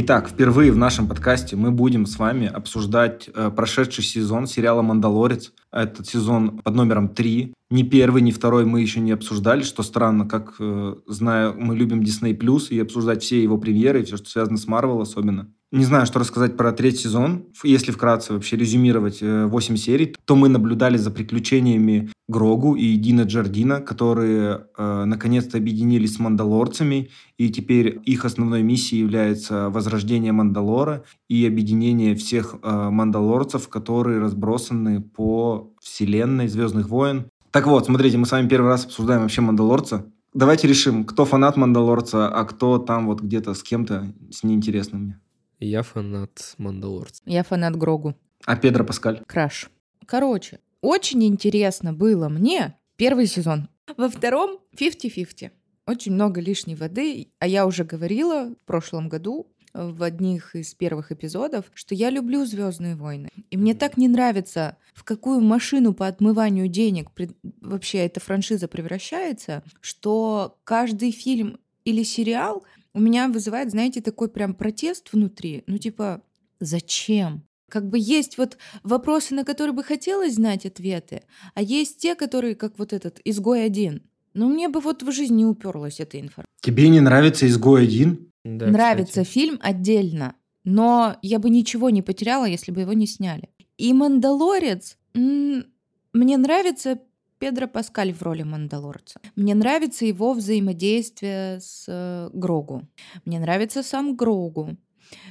Итак, впервые в нашем подкасте мы будем с вами обсуждать э, прошедший сезон сериала «Мандалорец». Этот сезон под номером 3. Ни первый, ни второй мы еще не обсуждали, что странно, как, э, знаю, мы любим Disney+, и обсуждать все его премьеры, и все, что связано с Marvel особенно. Не знаю, что рассказать про третий сезон. Если вкратце вообще резюмировать 8 э, серий, то мы наблюдали за приключениями Грогу и Дина Джардина, которые э, наконец-то объединились с мандалорцами, и теперь их основной миссией является возрождение Мандалора и объединение всех э, мандалорцев, которые разбросаны по вселенной Звездных войн. Так вот, смотрите, мы с вами первый раз обсуждаем вообще Мандалорца. Давайте решим, кто фанат Мандалорца, а кто там вот где-то с кем-то, с неинтересными. Я фанат Мандалорца. Я фанат Грогу. А Педро Паскаль? Краш. Короче, очень интересно было мне первый сезон. Во втором 50-50. Очень много лишней воды. А я уже говорила в прошлом году в одних из первых эпизодов, что я люблю Звездные войны. И мне так не нравится, в какую машину по отмыванию денег вообще эта франшиза превращается, что каждый фильм или сериал у меня вызывает, знаете, такой прям протест внутри. Ну, типа, зачем? Как бы есть вот вопросы, на которые бы хотелось знать ответы, а есть те, которые, как вот этот «Изгой один». Но мне бы вот в жизни не уперлась эта информация. Тебе не нравится «Изгой один»? Да, нравится кстати. фильм отдельно, но я бы ничего не потеряла, если бы его не сняли. И «Мандалорец», мне нравится Педро Паскаль в роли Мандалорца. Мне нравится его взаимодействие с э, Грогу. Мне нравится сам Грогу.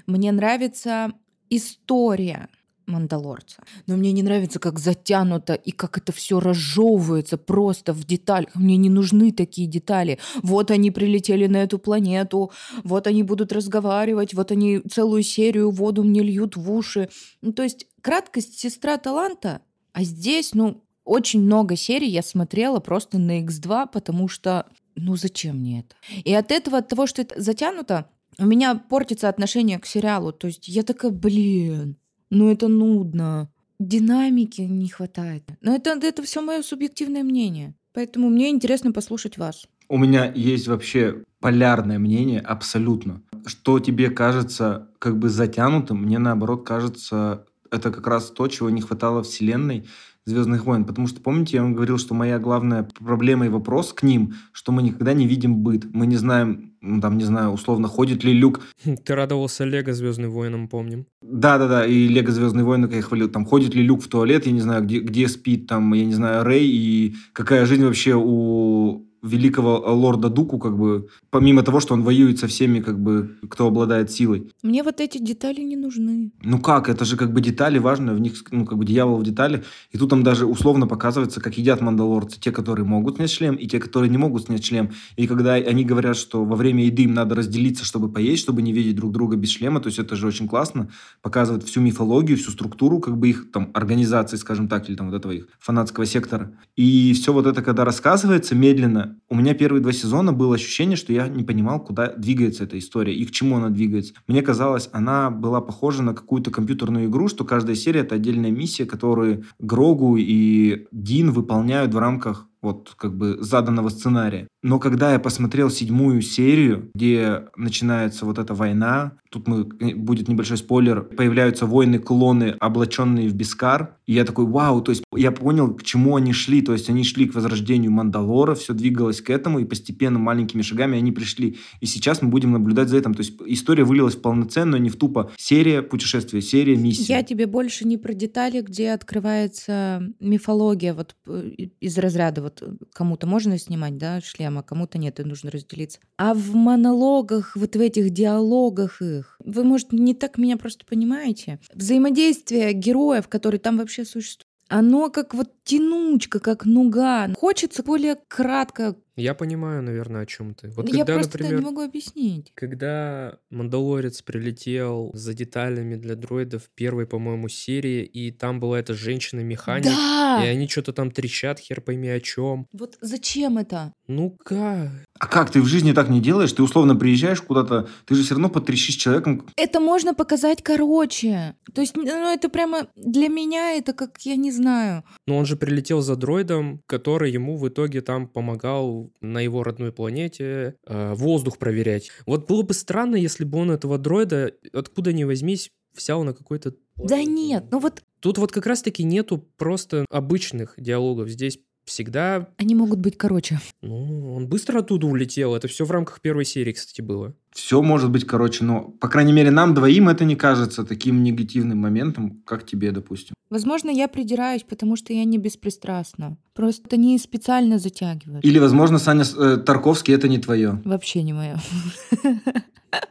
Мне нравится история Мандалорца. Но мне не нравится, как затянуто и как это все разжевывается просто в деталях. Мне не нужны такие детали. Вот они прилетели на эту планету, вот они будут разговаривать, вот они целую серию воду мне льют в уши. Ну, то есть краткость сестра таланта, а здесь, ну, очень много серий я смотрела просто на X2, потому что, ну, зачем мне это? И от этого, от того, что это затянуто, у меня портится отношение к сериалу. То есть я такая, блин, ну это нудно. Динамики не хватает. Но это, это все мое субъективное мнение. Поэтому мне интересно послушать вас. У меня есть вообще полярное мнение абсолютно. Что тебе кажется как бы затянутым, мне наоборот кажется, это как раз то, чего не хватало вселенной Звездных войн. Потому что, помните, я вам говорил, что моя главная проблема и вопрос к ним, что мы никогда не видим быт. Мы не знаем, ну, там, не знаю, условно, ходит ли Люк. Ты радовался Лего Звездным войнам, помним. Да-да-да, и Лего Звездные войны, как я хвалил, там, ходит ли Люк в туалет, я не знаю, где, где спит, там, я не знаю, Рэй, и какая жизнь вообще у великого лорда Дуку, как бы, помимо того, что он воюет со всеми, как бы, кто обладает силой. Мне вот эти детали не нужны. Ну как, это же как бы детали важно, в них, ну, как бы дьявол в детали. И тут там даже условно показывается, как едят мандалорцы, те, которые могут снять шлем, и те, которые не могут снять шлем. И когда они говорят, что во время еды им надо разделиться, чтобы поесть, чтобы не видеть друг друга без шлема, то есть это же очень классно, показывает всю мифологию, всю структуру, как бы их там организации, скажем так, или там вот этого их фанатского сектора. И все вот это, когда рассказывается медленно, у меня первые два сезона было ощущение, что я не понимал, куда двигается эта история и к чему она двигается. Мне казалось, она была похожа на какую-то компьютерную игру, что каждая серия — это отдельная миссия, которую Грогу и Дин выполняют в рамках вот как бы заданного сценария. Но когда я посмотрел седьмую серию, где начинается вот эта война, тут мы, э, будет небольшой спойлер, появляются воины-клоны, облаченные в Бескар, и я такой, вау, то есть я понял, к чему они шли, то есть они шли к возрождению Мандалора, все двигалось к этому, и постепенно маленькими шагами они пришли. И сейчас мы будем наблюдать за этим. То есть история вылилась в полноценную, не в тупо серия путешествия, серия миссии. Я тебе больше не про детали, где открывается мифология вот э, из разряда вот э, кому-то можно снимать, да, шлем, а кому-то нет, и нужно разделиться. А в монологах, вот в этих диалогах их, вы, может, не так меня просто понимаете. Взаимодействие героев, которые там вообще существуют, оно как вот тянучка, как нуга. Хочется более кратко. Я понимаю, наверное, о чем ты. Вот Я когда, просто например, не могу объяснить. когда Мандалорец прилетел за деталями для дроидов первой, по-моему, серии, и там была эта женщина-механик, Да! и они что-то там трещат, хер пойми о чем. Вот зачем это? Ну как? А как, ты в жизни так не делаешь? Ты условно приезжаешь куда-то, ты же все равно потрещишь с человеком. Это можно показать короче. То есть, ну, это прямо для меня это как, я не знаю. Но он же прилетел за дроидом, который ему в итоге там помогал на его родной планете э, воздух проверять. Вот было бы странно, если бы он этого дроида, откуда ни возьмись, взял на какой-то... Да нет, ну вот Тут вот как раз-таки нету просто обычных диалогов. Здесь всегда... они могут быть короче. Ну, он быстро оттуда улетел. Это все в рамках первой серии, кстати, было. Все может быть, короче, но, по крайней мере, нам двоим это не кажется таким негативным моментом, как тебе, допустим. Возможно, я придираюсь, потому что я не беспристрастна. Просто они специально затягивают. Или, возможно, Саня э, Тарковский это не твое. Вообще не мое.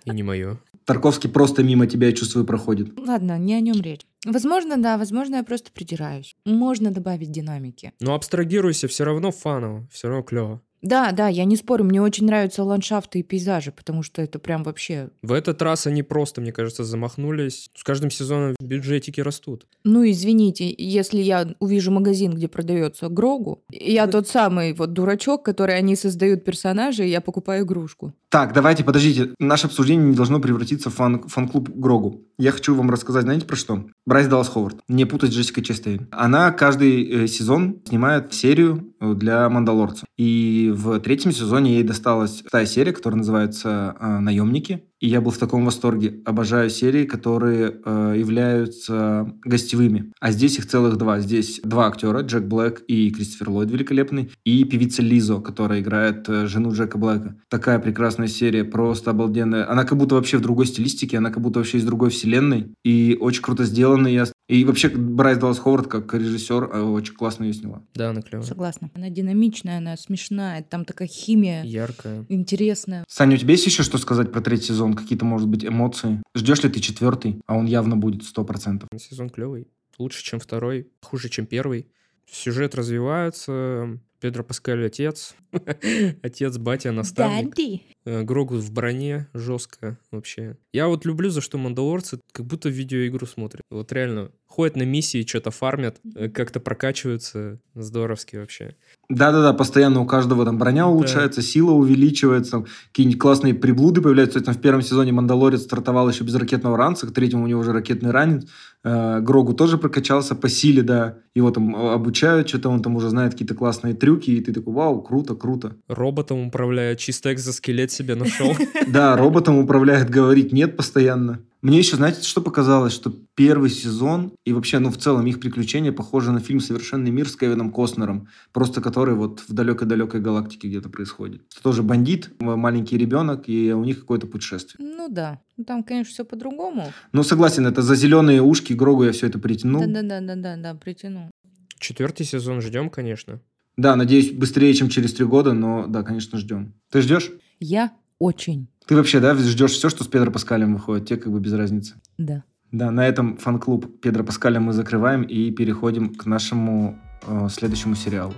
И не мое. Тарковский просто мимо тебя, я чувствую, проходит. Ладно, не о нем речь. Возможно, да, возможно, я просто придираюсь. Можно добавить динамики. Но абстрагируйся, все равно фаново, все равно клево. Да, да, я не спорю, мне очень нравятся ландшафты и пейзажи, потому что это прям вообще... В этот раз они просто, мне кажется, замахнулись. С каждым сезоном бюджетики растут. Ну, извините, если я увижу магазин, где продается Грогу, я тот самый вот дурачок, который они создают персонажей, и я покупаю игрушку. Так, давайте, подождите. Наше обсуждение не должно превратиться в фан- фан-клуб Грогу. Я хочу вам рассказать, знаете, про что? Брайс Даллас Ховард. Не путать с Джессикой Честейн. Она каждый э, сезон снимает серию э, для Мандалорца. И в третьем сезоне ей досталась вторая серия, которая называется э, «Наемники». И я был в таком восторге. Обожаю серии, которые э, являются гостевыми. А здесь их целых два. Здесь два актера, Джек Блэк и Кристофер Ллойд великолепный, и певица Лизо, которая играет э, жену Джека Блэка. Такая прекрасная серия, просто обалденная. Она как будто вообще в другой стилистике, она как будто вообще из другой вселенной. И очень круто сделана. Я и вообще Брайс Даллас Ховард как режиссер э, очень классно ее сняла. Да, она клевая. Согласна. Она динамичная, она смешная, там такая химия. Яркая. Интересная. Саня, у тебя есть еще что сказать про третий сезон? Какие-то, может быть, эмоции? Ждешь ли ты четвертый? А он явно будет сто процентов. Сезон клевый. Лучше, чем второй, хуже, чем первый. Сюжет развивается, Педро Паскаль отец, отец, батя, наставник. Daddy. Э, Грогу в броне жестко вообще. Я вот люблю, за что мандалорцы как будто видеоигру смотрят. Вот реально, ходят на миссии, что-то фармят, э, как-то прокачиваются. Здоровски вообще. Да-да-да, постоянно у каждого там броня улучшается, сила увеличивается, какие-нибудь классные приблуды появляются. Там в первом сезоне Мандалорец стартовал еще без ракетного ранца, к третьему у него уже ракетный ранец. Э, Грогу тоже прокачался по силе, да. Его там обучают, что-то он там уже знает какие-то классные трюки, и ты такой, вау, круто, круто. Роботом управляет, чисто экзоскелет себе нашел. Да, роботом управляет, говорить нет постоянно. Мне еще, знаете, что показалось? Что первый сезон и вообще, ну, в целом их приключения похожи на фильм «Совершенный мир» с Кевином Костнером, просто который вот в далекой-далекой галактике где-то происходит. Что тоже бандит, маленький ребенок, и у них какое-то путешествие. Ну да. Ну там, конечно, все по-другому. Ну, согласен, это за зеленые ушки Грогу я все это притянул. Да-да-да-да-да, притянул. Четвертый сезон ждем, конечно. Да, надеюсь, быстрее, чем через три года, но да, конечно, ждем. Ты ждешь? Я очень. Ты вообще, да, ждешь все, что с Педро Паскалем выходит? Тебе как бы без разницы. Да. Да, на этом фан-клуб Педро Паскаля мы закрываем и переходим к нашему э, следующему сериалу.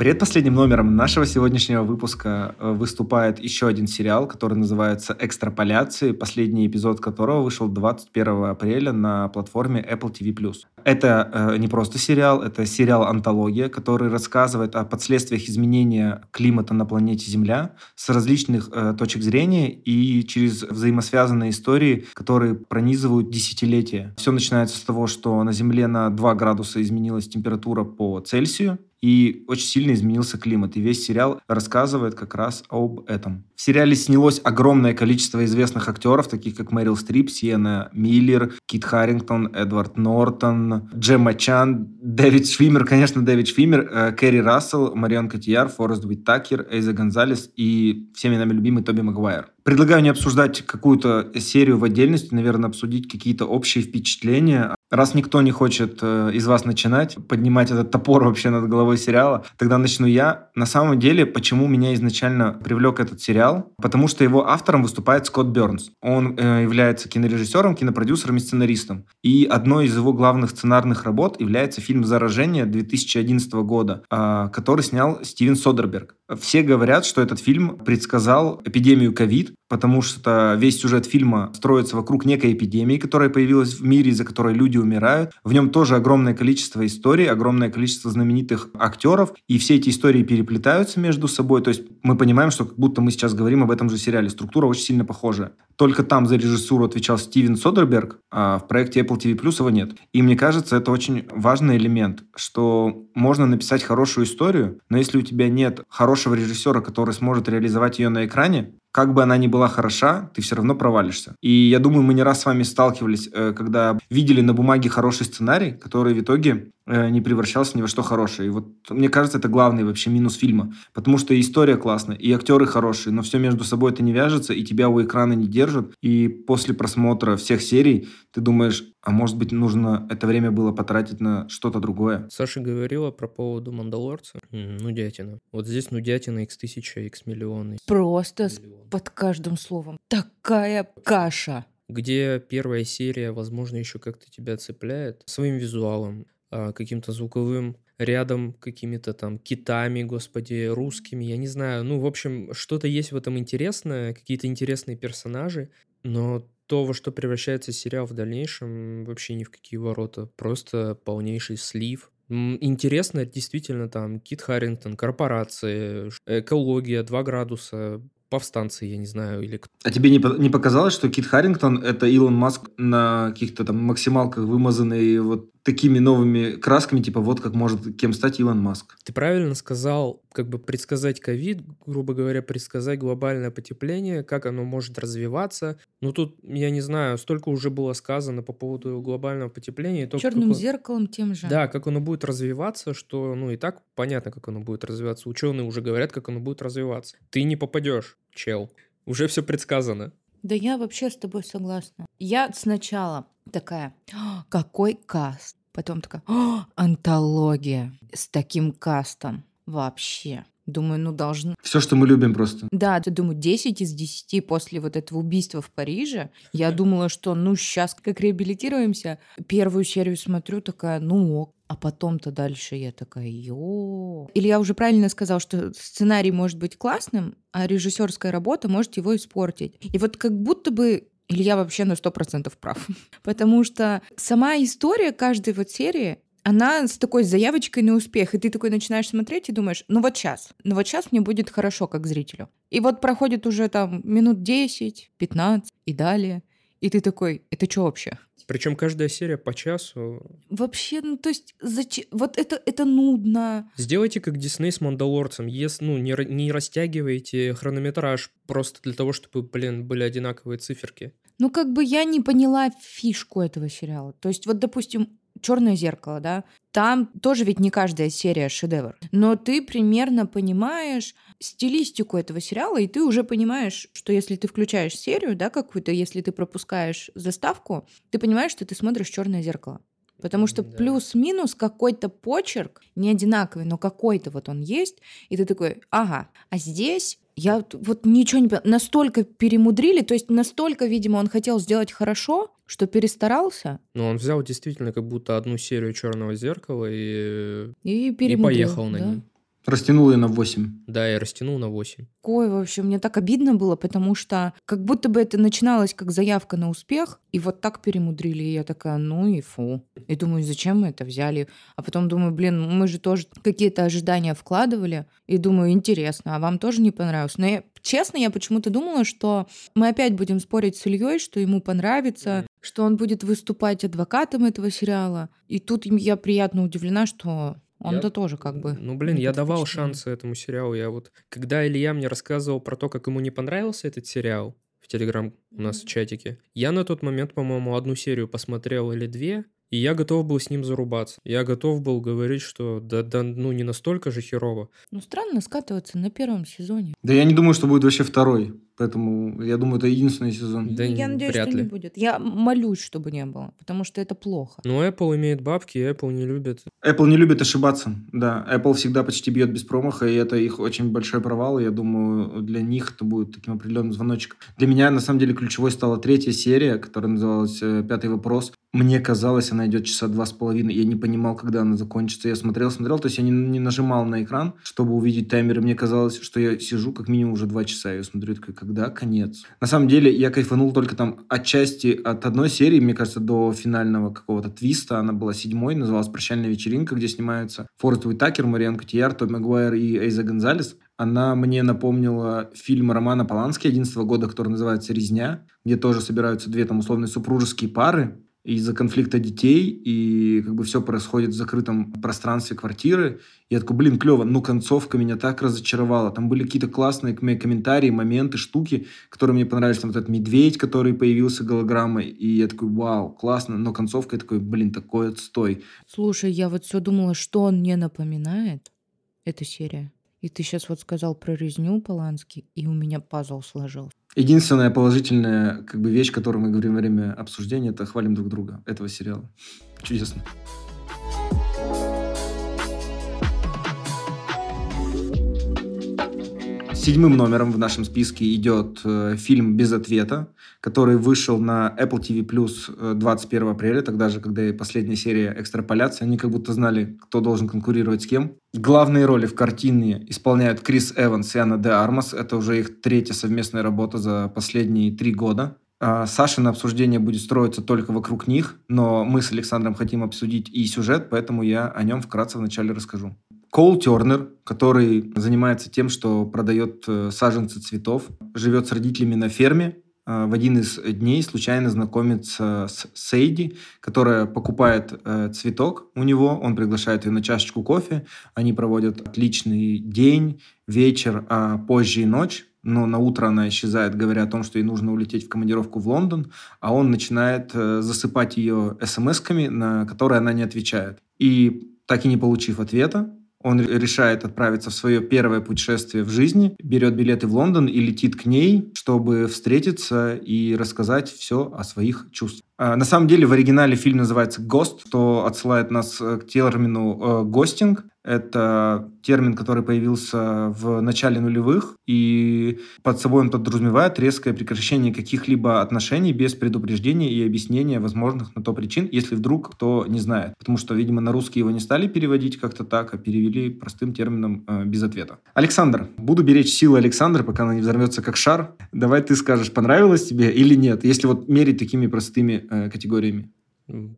Предпоследним номером нашего сегодняшнего выпуска э, выступает еще один сериал, который называется «Экстраполяции», последний эпизод которого вышел 21 апреля на платформе Apple TV+. Это э, не просто сериал, это сериал-антология, который рассказывает о последствиях изменения климата на планете Земля с различных э, точек зрения и через взаимосвязанные истории, которые пронизывают десятилетия. Все начинается с того, что на Земле на 2 градуса изменилась температура по Цельсию, и очень сильно изменился климат. И весь сериал рассказывает как раз об этом. В сериале снялось огромное количество известных актеров, таких как Мэрил Стрип, Сиена Миллер, Кит Харрингтон, Эдвард Нортон, Джемма Чан, Дэвид Швимер, конечно, Дэвид Швимер, э, Кэрри Рассел, Марион Котияр, Форест Уиттакер, Эйза Гонзалес и всеми нами любимый Тоби Магуайр. Предлагаю не обсуждать какую-то серию в отдельности, наверное, обсудить какие-то общие впечатления. Раз никто не хочет э, из вас начинать, поднимать этот топор вообще над головой сериала, тогда начну я. На самом деле, почему меня изначально привлек этот сериал? Потому что его автором выступает Скотт Бернс. Он э, является кинорежиссером, кинопродюсером и сценаристом. И одной из его главных сценарных работ является фильм «Заражение» 2011 года, э, который снял Стивен Содерберг. Все говорят, что этот фильм предсказал эпидемию ковид, потому что весь сюжет фильма строится вокруг некой эпидемии, которая появилась в мире, из-за которой люди умирают. В нем тоже огромное количество историй, огромное количество знаменитых актеров, и все эти истории переплетаются между собой. То есть мы понимаем, что как будто мы сейчас говорим об этом же сериале. Структура очень сильно похожа. Только там за режиссуру отвечал Стивен Содерберг, а в проекте Apple TV Plus его нет. И мне кажется, это очень важный элемент, что можно написать хорошую историю, но если у тебя нет хорошего режиссера, который сможет реализовать ее на экране, как бы она ни была хороша, ты все равно провалишься. И я думаю, мы не раз с вами сталкивались, э, когда видели на бумаге хороший сценарий, который в итоге не превращался ни во что хорошее. И вот мне кажется, это главный вообще минус фильма. Потому что история классная, и актеры хорошие, но все между собой это не вяжется, и тебя у экрана не держат. И после просмотра всех серий ты думаешь, а может быть, нужно это время было потратить на что-то другое. Саша говорила про поводу Мандалорца. М, Нудятина. Вот здесь нудятина x1000, x миллионы. Просто с- под каждым словом. Такая каша. Где первая серия, возможно, еще как-то тебя цепляет своим визуалом, каким-то звуковым рядом, какими-то там китами, господи, русскими, я не знаю. Ну, в общем, что-то есть в этом интересное, какие-то интересные персонажи, но то, во что превращается сериал в дальнейшем, вообще ни в какие ворота. Просто полнейший слив. Интересно, действительно, там Кит Харрингтон, корпорации, экология, 2 градуса, повстанцы, я не знаю, или. А тебе не, не показалось, что Кит Харрингтон это Илон Маск на каких-то там максималках вымазанный вот такими новыми красками, типа вот как может кем стать Илон Маск. Ты правильно сказал, как бы предсказать ковид, грубо говоря, предсказать глобальное потепление, как оно может развиваться. Ну тут, я не знаю, столько уже было сказано по поводу глобального потепления. Черным как... зеркалом тем же. Да, как оно будет развиваться, что, ну и так понятно, как оно будет развиваться. Ученые уже говорят, как оно будет развиваться. Ты не попадешь, чел. Уже все предсказано. Да я вообще с тобой согласна. Я сначала такая, какой каст? Потом такая, антология с таким кастом. Вообще. Думаю, ну должен... Все, что мы любим просто. Да, ты думаю, 10 из 10 после вот этого убийства в Париже. Я думала, что ну сейчас как реабилитируемся. Первую серию смотрю, такая, ну ок. А потом-то дальше я такая, ё. Или я уже правильно сказал, что сценарий может быть классным, а режиссерская работа может его испортить. И вот как будто бы или я вообще на сто процентов прав. Потому что сама история каждой вот серии, она с такой заявочкой на успех, и ты такой начинаешь смотреть и думаешь, ну вот сейчас, ну вот сейчас мне будет хорошо как зрителю. И вот проходит уже там минут 10, 15 и далее, и ты такой, это что вообще? Причем каждая серия по часу. Вообще, ну то есть, зачем? Вот это, это нудно. Сделайте как Дисней с Мандалорцем. Если, ну, не, не растягивайте хронометраж просто для того, чтобы, блин, были одинаковые циферки. Ну, как бы я не поняла фишку этого сериала. То есть, вот, допустим, Черное зеркало, да, там тоже ведь не каждая серия шедевр. Но ты примерно понимаешь стилистику этого сериала, и ты уже понимаешь, что если ты включаешь серию, да, какую-то, если ты пропускаешь заставку, ты понимаешь, что ты смотришь черное зеркало. Потому что да. плюс-минус какой-то почерк, не одинаковый, но какой-то вот он есть, и ты такой, ага, а здесь я вот ничего не поняла. Настолько перемудрили, то есть настолько, видимо, он хотел сделать хорошо, что перестарался. Ну, он взял действительно как будто одну серию черного зеркала и, и, и поехал на да? ней. Растянул ее на 8. Да, я растянул на 8. Ой, вообще, мне так обидно было, потому что как будто бы это начиналось как заявка на успех, и вот так перемудрили. И я такая, ну и фу. И думаю, зачем мы это взяли? А потом думаю, блин, мы же тоже какие-то ожидания вкладывали. И думаю, интересно, а вам тоже не понравилось? Но я, честно, я почему-то думала, что мы опять будем спорить с Ильей, что ему понравится, что он будет выступать адвокатом этого сериала. И тут я приятно удивлена, что он-то я... тоже как бы... Ну, блин, я давал шансы этому сериалу. Я вот... Когда Илья мне рассказывал про то, как ему не понравился этот сериал в Телеграм у нас в чатике, я на тот момент, по-моему, одну серию посмотрел или две, и я готов был с ним зарубаться. Я готов был говорить, что да, да ну не настолько же херово. Ну странно скатываться на первом сезоне. Да я не думаю, что будет вообще второй. Поэтому я думаю, это единственный сезон. Да я надеюсь, вряд что ли. не будет. Я молюсь, чтобы не было, потому что это плохо. Но Apple имеет бабки, и Apple не любит. Apple не любит ошибаться, да. Apple всегда почти бьет без промаха, и это их очень большой провал. И я думаю, для них это будет таким определенным звоночком. Для меня, на самом деле, ключевой стала третья серия, которая называлась э, «Пятый вопрос». Мне казалось, она идет часа два с половиной. Я не понимал, когда она закончится. Я смотрел, смотрел, то есть я не, не нажимал на экран, чтобы увидеть таймер. И мне казалось, что я сижу как минимум уже два часа. Я смотрю, такой, когда конец? На самом деле, я кайфанул только там отчасти от одной серии, мне кажется, до финального какого-то твиста. Она была седьмой, называлась «Прощальная вечеринка», где снимаются Форест Уитакер, Мариан Котияр, Том Магуайр и Эйза Гонзалес. Она мне напомнила фильм Романа Полански 11 года, который называется «Резня», где тоже собираются две там условные супружеские пары, из-за конфликта детей, и как бы все происходит в закрытом пространстве квартиры. Я такой, блин, клево, но концовка меня так разочаровала. Там были какие-то классные комментарии, моменты, штуки, которые мне понравились. Там вот этот медведь, который появился голограммой, и я такой, вау, классно, но концовка я такой, блин, такой отстой. Слушай, я вот все думала, что он мне напоминает, эта серия. И ты сейчас вот сказал про резню Полански, и у меня пазл сложился. Единственная положительная как бы, вещь, которую мы говорим во время обсуждения, это хвалим друг друга этого сериала. Чудесно. Седьмым номером в нашем списке идет э, фильм «Без ответа», который вышел на Apple TV Plus 21 э, апреля, тогда же, когда и последняя серия «Экстраполяция». Они как будто знали, кто должен конкурировать с кем. Главные роли в картине исполняют Крис Эванс и Анна де Армас. Это уже их третья совместная работа за последние три года. А Саши на обсуждение будет строиться только вокруг них, но мы с Александром хотим обсудить и сюжет, поэтому я о нем вкратце вначале расскажу. Коул Тернер, который занимается тем, что продает э, саженцы цветов, живет с родителями на ферме, э, в один из дней случайно знакомится с Сейди, которая покупает э, цветок у него, он приглашает ее на чашечку кофе, они проводят отличный день, вечер, а позже и ночь, но на утро она исчезает, говоря о том, что ей нужно улететь в командировку в Лондон, а он начинает засыпать ее смс-ками, на которые она не отвечает. И так и не получив ответа, он решает отправиться в свое первое путешествие в жизни, берет билеты в Лондон и летит к ней, чтобы встретиться и рассказать все о своих чувствах. А, на самом деле в оригинале фильм называется «Ghost», что отсылает нас э, к термину «гостинг». Это термин, который появился в начале нулевых, и под собой он подразумевает резкое прекращение каких-либо отношений без предупреждения и объяснения возможных на то причин, если вдруг кто не знает. Потому что, видимо, на русский его не стали переводить как-то так, а перевели простым термином э, без ответа. Александр, буду беречь силы Александра, пока она не взорвется как шар. Давай ты скажешь, понравилось тебе или нет, если вот мерить такими простыми э, категориями.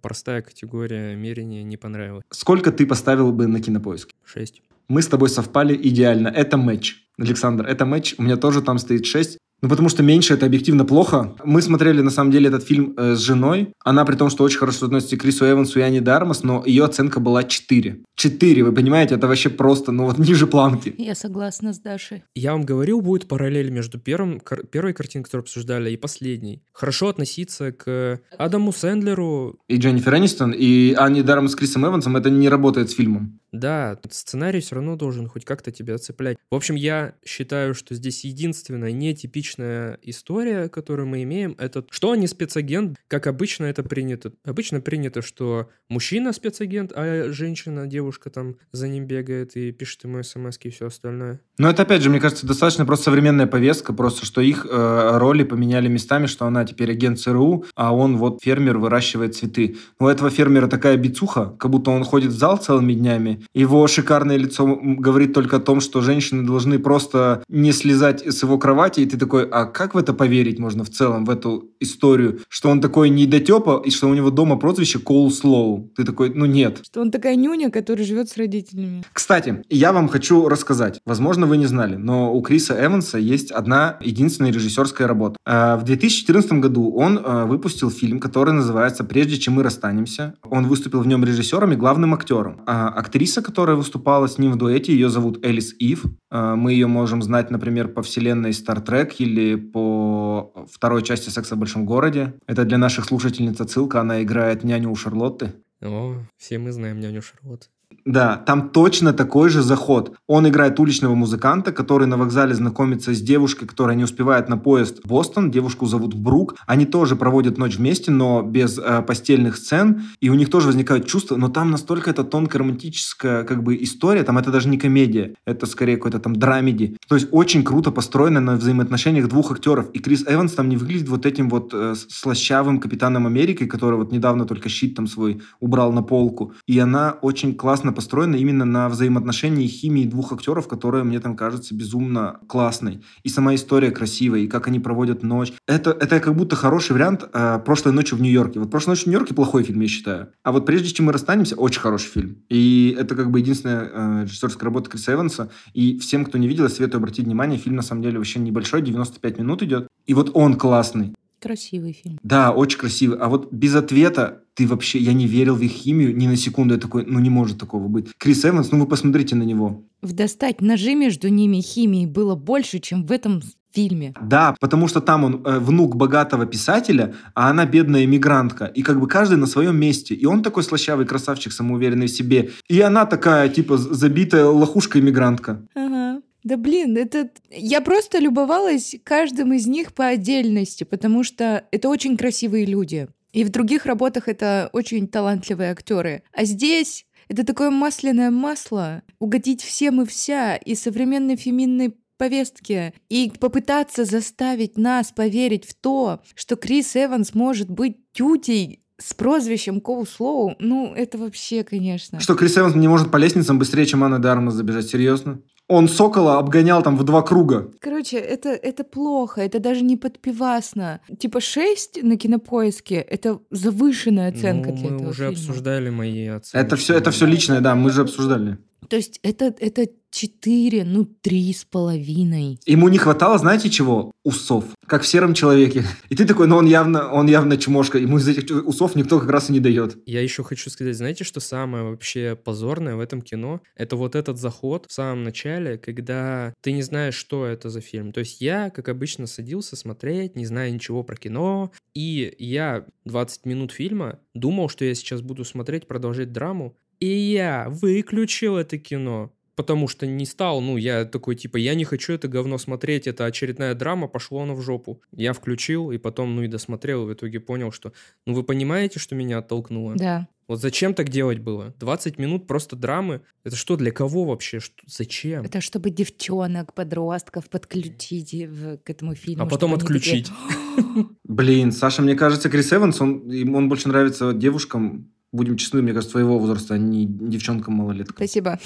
Простая категория мерения не понравилась. Сколько ты поставил бы на кинопоиск? Шесть. Мы с тобой совпали идеально. Это матч. Александр, это матч. У меня тоже там стоит 6. Ну, потому что меньше это объективно плохо. Мы смотрели, на самом деле, этот фильм э, с женой. Она, при том, что очень хорошо относится к Крису Эвансу и Ани Дармас, но ее оценка была 4. 4, вы понимаете, это вообще просто, ну вот ниже планки. Я согласна с Дашей. Я вам говорил, будет параллель между первым, кар, первой картинкой, которую обсуждали, и последней. Хорошо относиться к Адаму Сэндлеру. И Дженнифер Энистон, и Ани Дармас с Крисом Эвансом, это не работает с фильмом. Да, сценарий все равно должен хоть как-то тебя цеплять. В общем, я считаю, что здесь единственная нетипичная история, которую мы имеем, это что они спецагент, как обычно это принято. Обычно принято, что мужчина спецагент, а женщина, девушка там за ним бегает и пишет ему смс и все остальное. Но это, опять же, мне кажется, достаточно просто современная повестка, просто что их э, роли поменяли местами, что она теперь агент ЦРУ, а он вот фермер, выращивает цветы. У этого фермера такая бицуха, как будто он ходит в зал целыми днями, его шикарное лицо говорит только о том, что женщины должны просто не слезать с его кровати, и ты такой, а как в это поверить можно в целом, в эту историю, что он такой недотепа, и что у него дома прозвище Коул Слоу. Ты такой, ну нет. Что он такая нюня, которая живет с родителями. Кстати, я вам хочу рассказать, возможно, вы не знали, но у Криса Эванса есть одна единственная режиссерская работа. Э, в 2014 году он э, выпустил фильм, который называется «Прежде чем мы расстанемся». Он выступил в нем режиссером и главным актером. А актриса актриса, которая выступала с ним в дуэте, ее зовут Элис Ив. Э, мы ее можем знать, например, по вселенной Star Trek или по второй части «Секса в большом городе». Это для наших слушательниц отсылка. Она играет няню у Шарлотты. О, все мы знаем няню Шарлотты. Да, там точно такой же заход. Он играет уличного музыканта, который на вокзале знакомится с девушкой, которая не успевает на поезд в Бостон. Девушку зовут Брук. Они тоже проводят ночь вместе, но без э, постельных сцен. И у них тоже возникают чувства, но там настолько это тонкая романтическая как бы история, там это даже не комедия, это скорее какой-то там драмеди. То есть очень круто построено на взаимоотношениях двух актеров. И Крис Эванс там не выглядит вот этим вот э, слащавым капитаном Америки, который вот недавно только щит там свой убрал на полку. И она очень классно классно построена именно на взаимоотношении химии двух актеров, которая мне там кажется безумно классной. И сама история красивая, и как они проводят ночь. Это, это как будто хороший вариант э, «Прошлой ночью в Нью-Йорке». Вот «Прошлой ночью в Нью-Йорке» плохой фильм, я считаю. А вот «Прежде чем мы расстанемся» очень хороший фильм. И это как бы единственная э, режиссерская работа Криса Эванса. И всем, кто не видел, я советую обратить внимание. Фильм на самом деле вообще небольшой, 95 минут идет. И вот он классный. Красивый фильм. Да, очень красивый. А вот без ответа ты вообще... Я не верил в их химию ни на секунду. Я такой, ну не может такого быть. Крис Эванс, ну вы посмотрите на него. В «Достать ножи» между ними химии было больше, чем в этом фильме. Да, потому что там он э, внук богатого писателя, а она бедная иммигрантка. И как бы каждый на своем месте. И он такой слащавый красавчик, самоуверенный в себе. И она такая, типа, забитая лохушка-иммигрантка. Ага. Да блин, это... Я просто любовалась каждым из них по отдельности, потому что это очень красивые люди. И в других работах это очень талантливые актеры. А здесь это такое масляное масло, угодить всем и вся, и современной феминной повестке, и попытаться заставить нас поверить в то, что Крис Эванс может быть тютей с прозвищем Коу Слоу, ну, это вообще, конечно. Что, Крис Эванс не может по лестницам быстрее, чем Анна Дарма забежать? Серьезно? Он Сокола обгонял там в два круга. Короче, это, это плохо, это даже не подпивасно. Типа 6 на кинопоиске — это завышенная оценка ну, для мы этого уже фильма. обсуждали мои оценки. Это все, это все личное, да, мы же обсуждали. То есть это, это 4, ну, три с половиной. Ему не хватало, знаете чего? Усов. Как в сером человеке. И ты такой, ну он явно, он явно чмошка. Ему из этих усов никто как раз и не дает. Я еще хочу сказать, знаете, что самое вообще позорное в этом кино? Это вот этот заход в самом начале, когда ты не знаешь, что это за фильм. То есть я, как обычно, садился смотреть, не зная ничего про кино, и я 20 минут фильма думал, что я сейчас буду смотреть, продолжать драму, и я выключил это кино потому что не стал, ну, я такой, типа, я не хочу это говно смотреть, это очередная драма, пошло оно в жопу. Я включил, и потом, ну, и досмотрел, и в итоге понял, что, ну, вы понимаете, что меня оттолкнуло? Да. Вот зачем так делать было? 20 минут просто драмы? Это что, для кого вообще? Что, зачем? Это чтобы девчонок, подростков подключить в, к этому фильму. А потом отключить. Такие... Блин, Саша, мне кажется, Крис Эванс, он, он больше нравится девушкам, будем честны, мне кажется, твоего возраста, а не девчонкам малолеткам. Спасибо.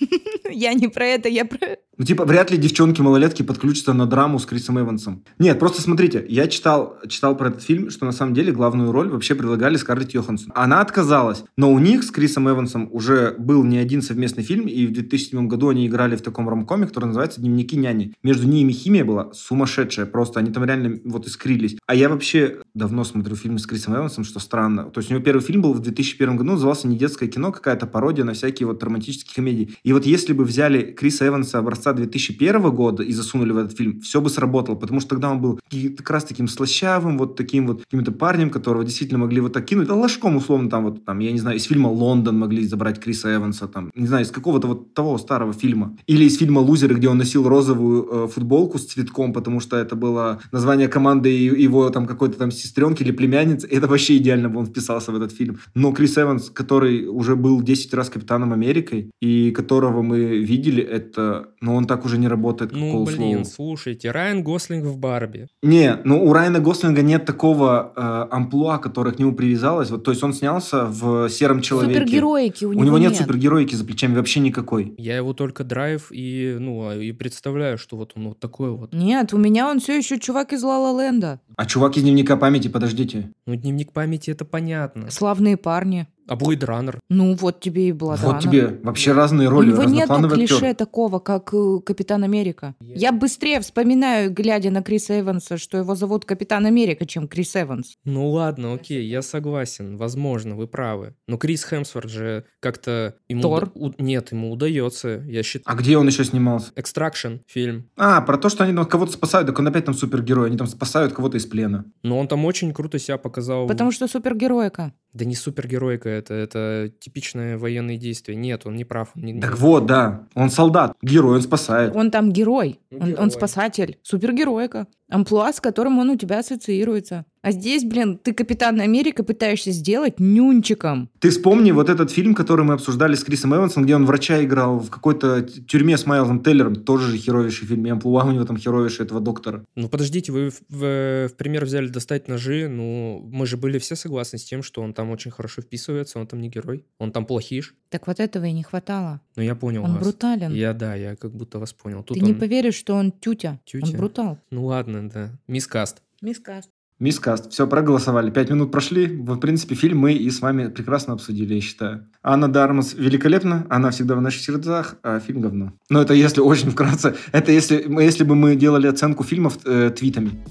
Я не про это, я про... Ну, типа, вряд ли девчонки-малолетки подключатся на драму с Крисом Эвансом. Нет, просто смотрите, я читал, читал про этот фильм, что на самом деле главную роль вообще предлагали Скарлетт Йоханссон. Она отказалась, но у них с Крисом Эвансом уже был не один совместный фильм, и в 2007 году они играли в таком ромкоме, который называется «Дневники няни». Между ними химия была сумасшедшая, просто они там реально вот искрились. А я вообще давно смотрю фильмы с Крисом Эвансом, что странно. То есть у него первый фильм был в 2001 году, назывался «Не детское кино», какая-то пародия на всякие вот романтические комедии. И вот если бы взяли Криса Эванса образца 2001 года и засунули в этот фильм, все бы сработало, потому что тогда он был как раз таким слащавым, вот таким вот каким-то парнем, которого действительно могли вот так кинуть, да, ложком условно там вот, там, я не знаю, из фильма «Лондон» могли забрать Криса Эванса, там, не знаю, из какого-то вот того старого фильма. Или из фильма «Лузеры», где он носил розовую э, футболку с цветком, потому что это было название команды его там какой-то там сестренки или племянницы. Это вообще идеально бы он вписался в этот фильм. Но Крис Эванс, который уже был 10 раз Капитаном Америкой, и которого мы видели, это... Ну, он так уже не работает, как Ну, Коул блин, Слоу. слушайте, Райан Гослинг в Барби. Не, ну у Райана Гослинга нет такого э, амплуа, которое к нему привязалось. Вот, то есть он снялся в «Сером человеке». Супергероики у, У него, него нет супергероики за плечами вообще никакой. Я его только драйв и, ну, а, и представляю, что вот он вот такой вот. Нет, у меня он все еще чувак из Ла Ла Ленда. А чувак из дневника памяти, подождите. Ну, дневник памяти это понятно. Славные парни. А Blade Runner? Ну, вот тебе и Blade Вот тебе вообще разные У роли, него нету клише актер. такого, как э, Капитан Америка. Я быстрее вспоминаю, глядя на Криса Эванса, что его зовут Капитан Америка, чем Крис Эванс. Ну ладно, окей, я согласен. Возможно, вы правы. Но Крис Хемсворт же как-то... Ему Тор? уда- у- Нет, ему удается, я считаю. А где он еще снимался? Extraction фильм. А, про то, что они там кого-то спасают, так он опять там супергерой. Они там спасают кого-то из плена. Но он там очень круто себя показал. Потому что супергероика. Да не супергеройка это, это типичное военные действия. Нет, он не прав. он не- Так вот, да. Он солдат, герой, он спасает. Он там герой. Он, он спасатель. Супергероика. Амплуа, с которым он у тебя ассоциируется. А здесь, блин, ты Капитан Америка пытаешься сделать нюнчиком. Ты вспомни вот этот фильм, который мы обсуждали с Крисом Эвансом, где он врача играл в какой-то тюрьме с Майлзом Теллером. Тоже же херовейший фильм. И амплуа у него там херовейший этого доктора. Ну подождите, вы в, в- в пример взяли достать ножи, ну мы же были все согласны с тем, что он там очень хорошо вписывается, он там не герой, он там плохиш. Так вот этого и не хватало. Ну я понял Он вас. брутален. Я, да, я как будто вас понял. Тут Ты не он- поверишь, что он тютя. Тютя? Он брутал. Ну ладно, да. Мискаст. Мискаст. Мискаст. Все, проголосовали. Пять минут прошли. В принципе, фильм мы и с вами прекрасно обсудили, я считаю. Анна Дармас великолепна. Она всегда в наших сердцах, а фильм говно. Но это если очень вкратце. Это если, если бы мы делали оценку фильмов э, твитами.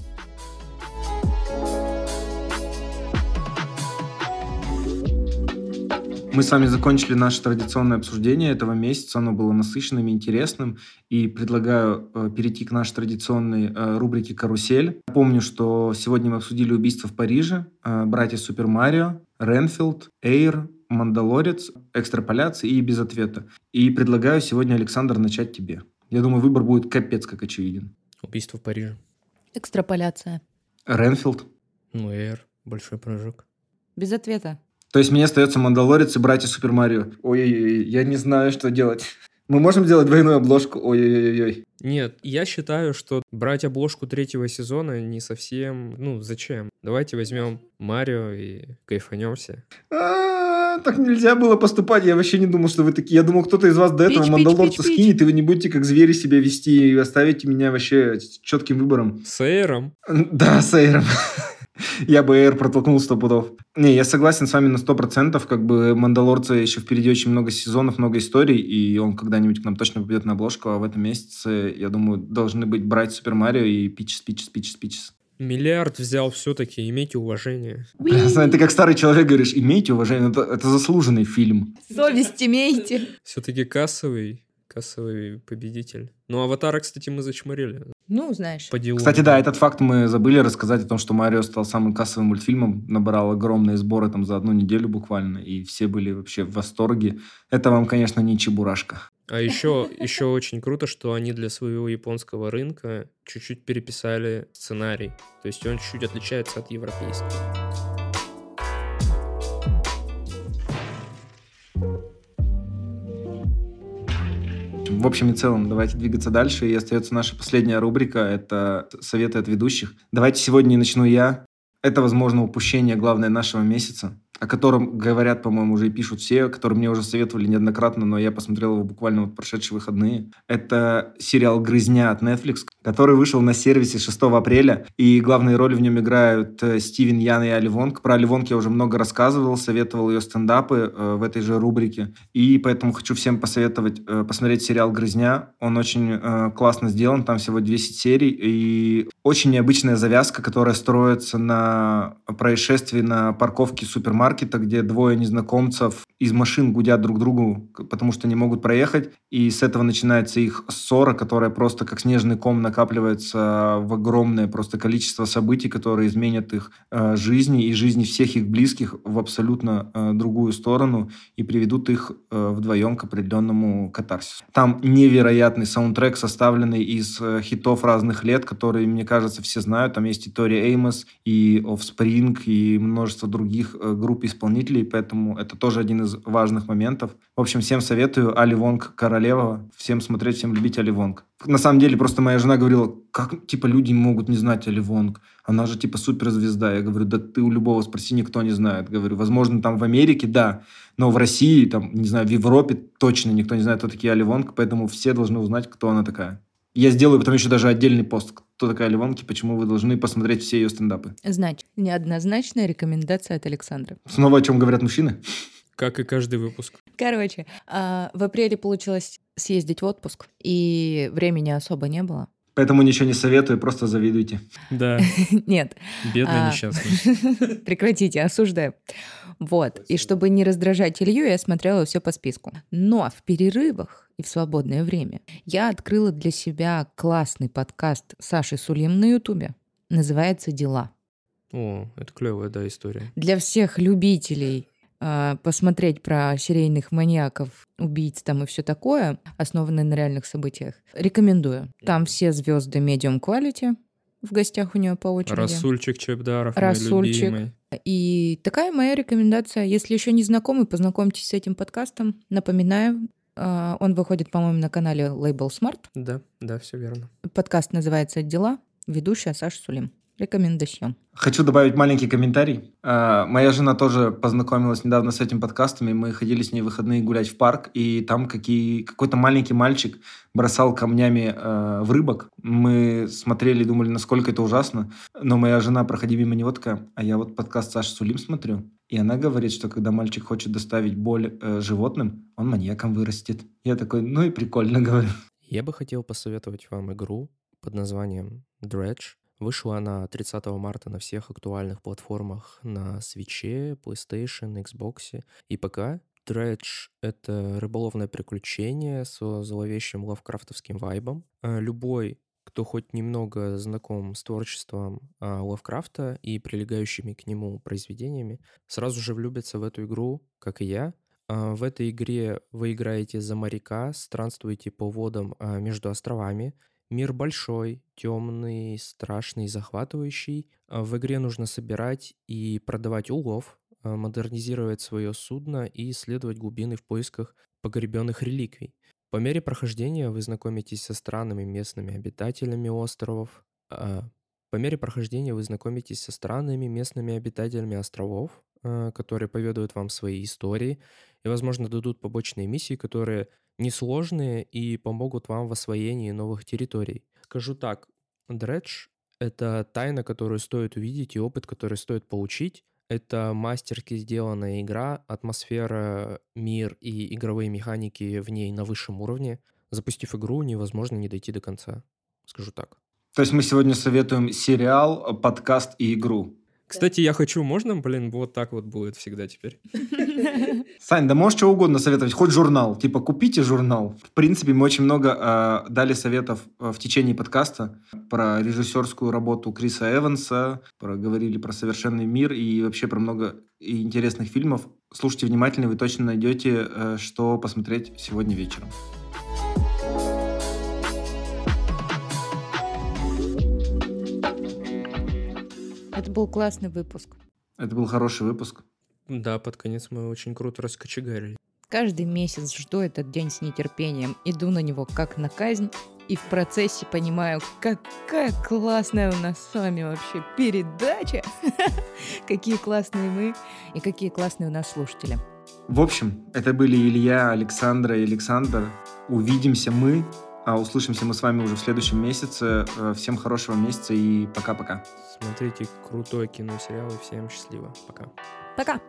Мы с вами закончили наше традиционное обсуждение этого месяца. Оно было насыщенным и интересным. И предлагаю э, перейти к нашей традиционной э, рубрике «Карусель». Помню, что сегодня мы обсудили убийство в Париже, э, братья Супер Марио, Ренфилд, Эйр, Мандалорец, экстраполяции и без ответа. И предлагаю сегодня, Александр, начать тебе. Я думаю, выбор будет капец как очевиден. Убийство в Париже. Экстраполяция. Ренфилд. Ну, Эйр. Большой прыжок. Без ответа. То есть мне остается Мандалорец и братья Супер Марио. Ой-ой-ой, я не знаю, что делать. Мы можем сделать двойную обложку? Ой-ой-ой. Нет, я считаю, что брать обложку третьего сезона не совсем... Ну, зачем? Давайте возьмем Марио и кайфанемся. А, Так нельзя было поступать. Я вообще не думал, что вы такие. Я думал, кто-то из вас до этого Пич, Мандалорца пич, пич. скинет, и вы не будете как звери себя вести и оставите меня вообще четким выбором. С Эйром? Да, с Эйром. Я бы Эйр протолкнул сто пудов. Не, я согласен с вами на сто процентов. Как бы Мандалорца еще впереди очень много сезонов, много историй, и он когда-нибудь к нам точно попадет на обложку, а в этом месяце, я думаю, должны быть брать Супер Марио и Пичес, Пичес, Пичес, Пичес. Миллиард взял все-таки, имейте уважение. Ты как старый человек говоришь, имейте уважение, это, это заслуженный фильм. Совесть имейте. Все-таки кассовый, кассовый победитель. Ну, Аватара, кстати, мы зачморили. Ну, знаешь. По делу. Кстати, да, этот факт мы забыли рассказать о том, что Марио стал самым кассовым мультфильмом, набрал огромные сборы там за одну неделю буквально, и все были вообще в восторге. Это вам, конечно, не чебурашка. А еще, еще очень круто, что они для своего японского рынка чуть-чуть переписали сценарий. То есть он чуть-чуть отличается от европейского. В общем и целом, давайте двигаться дальше. И остается наша последняя рубрика. Это советы от ведущих. Давайте сегодня начну я. Это, возможно, упущение главное нашего месяца о котором говорят, по-моему, уже и пишут все, который мне уже советовали неоднократно, но я посмотрел его буквально вот прошедшие выходные. Это сериал «Грызня» от Netflix, который вышел на сервисе 6 апреля, и главные роли в нем играют э, Стивен Ян и Али Вонг. Про Али Вонг я уже много рассказывал, советовал ее стендапы э, в этой же рубрике, и поэтому хочу всем посоветовать э, посмотреть сериал «Грызня». Он очень классно сделан, там всего 10 серий, и очень необычная завязка, которая строится на происшествии на парковке супермаркета, супермаркета, где двое незнакомцев из машин гудят друг другу, потому что не могут проехать. И с этого начинается их ссора, которая просто как снежный ком накапливается в огромное просто количество событий, которые изменят их э, жизни и жизни всех их близких в абсолютно э, другую сторону и приведут их э, вдвоем к определенному катарсису. Там невероятный саундтрек, составленный из э, хитов разных лет, которые, мне кажется, все знают. Там есть и Тори Эймос, и Offspring, и множество других э, групп исполнителей, поэтому это тоже один из важных моментов. В общем, всем советую. Али Вонг королева. Всем смотреть, всем любить Али Вонг. На самом деле, просто моя жена говорила, как, типа, люди могут не знать Али Вонг? Она же, типа, суперзвезда. Я говорю, да ты у любого спроси, никто не знает. Говорю, возможно, там в Америке, да, но в России, там, не знаю, в Европе точно никто не знает, кто такие Али Вонг, поэтому все должны узнать, кто она такая. Я сделаю потом еще даже отдельный пост, кто такая Ливонки, почему вы должны посмотреть все ее стендапы. Значит, неоднозначная рекомендация от Александра. Снова о чем говорят мужчины? Как и каждый выпуск. Короче, а, в апреле получилось съездить в отпуск, и времени особо не было. Поэтому ничего не советую, просто завидуйте. Да. Нет. Бедный А, несчастный. Прекратите, осуждаю. Вот. И чтобы не раздражать Илью, я смотрела все по списку. Но в перерывах и в свободное время я открыла для себя классный подкаст Саши Сулим на Ютубе. Называется «Дела». О, это клевая, да, история. Для всех любителей а, посмотреть про серийных маньяков, убийц там и все такое, основанное на реальных событиях, рекомендую. Там все звезды medium quality в гостях у нее по очереди. Расульчик Чебдаров, мой Расульчик. любимый. И такая моя рекомендация. Если еще не знакомы, познакомьтесь с этим подкастом. Напоминаю, а, он выходит, по-моему, на канале Label Smart. Да, да, все верно. Подкаст называется «Дела». Ведущая Саша Сулим. Рекомендацион. Хочу добавить маленький комментарий. А, Моя жена тоже познакомилась недавно с этим подкастом, и мы ходили с ней в выходные гулять в парк, и там какие, какой-то маленький мальчик бросал камнями э, в рыбок. Мы смотрели и думали, насколько это ужасно. Но моя жена, проходя мимо него, такая, а я вот подкаст Саши Сулим смотрю, и она говорит, что когда мальчик хочет доставить боль э, животным, он маньяком вырастет. Я такой, ну и прикольно, говорю. Я бы хотел посоветовать вам игру под названием Dredge. Вышла она 30 марта на всех актуальных платформах на Switch, PlayStation, Xbox и ПК. Dredge — это рыболовное приключение со зловещим лавкрафтовским вайбом. А Любой, кто хоть немного знаком с творчеством а, Лавкрафта и прилегающими к нему произведениями, сразу же влюбится в эту игру, как и я. А, В этой игре вы играете за моряка, странствуете по водам между островами. Мир большой, темный, страшный, захватывающий. А В игре нужно собирать и продавать улов, а, модернизировать свое судно и исследовать глубины в поисках погребенных реликвий. По мере прохождения вы знакомитесь со странными местными обитателями островов. а, По мере прохождения вы знакомитесь со странными местными обитателями островов, которые поведают вам свои истории и, возможно, дадут побочные миссии, которые несложные и помогут вам в освоении новых территорий. Скажу так, Dredge — Это тайна, которую стоит увидеть, и опыт, который стоит получить. Это мастерски сделанная игра, атмосфера, мир и игровые механики в ней на высшем уровне. Запустив игру, невозможно не дойти до конца. Скажу так. То есть мы сегодня советуем сериал, подкаст и игру. Кстати, я хочу, можно, блин, вот так вот будет всегда теперь? Сань, да можешь что угодно советовать, хоть журнал. Типа, купите журнал. В принципе, мы очень много э, дали советов э, в течение подкаста про режиссерскую работу Криса Эванса, про, говорили про «Совершенный мир» и вообще про много интересных фильмов. Слушайте внимательно, вы точно найдете, э, что посмотреть сегодня вечером. Это был классный выпуск. Это был хороший выпуск. Да, под конец мы очень круто раскочегарили. Каждый месяц жду этот день с нетерпением, иду на него как на казнь, и в процессе понимаю, какая классная у нас с вами вообще передача, какие классные мы и какие классные у нас слушатели. В общем, это были Илья, Александра и Александр. Увидимся мы, а услышимся мы с вами уже в следующем месяце. Э, всем хорошего месяца и пока-пока. Смотрите крутой кино, сериал и всем счастливо. Пока. Пока!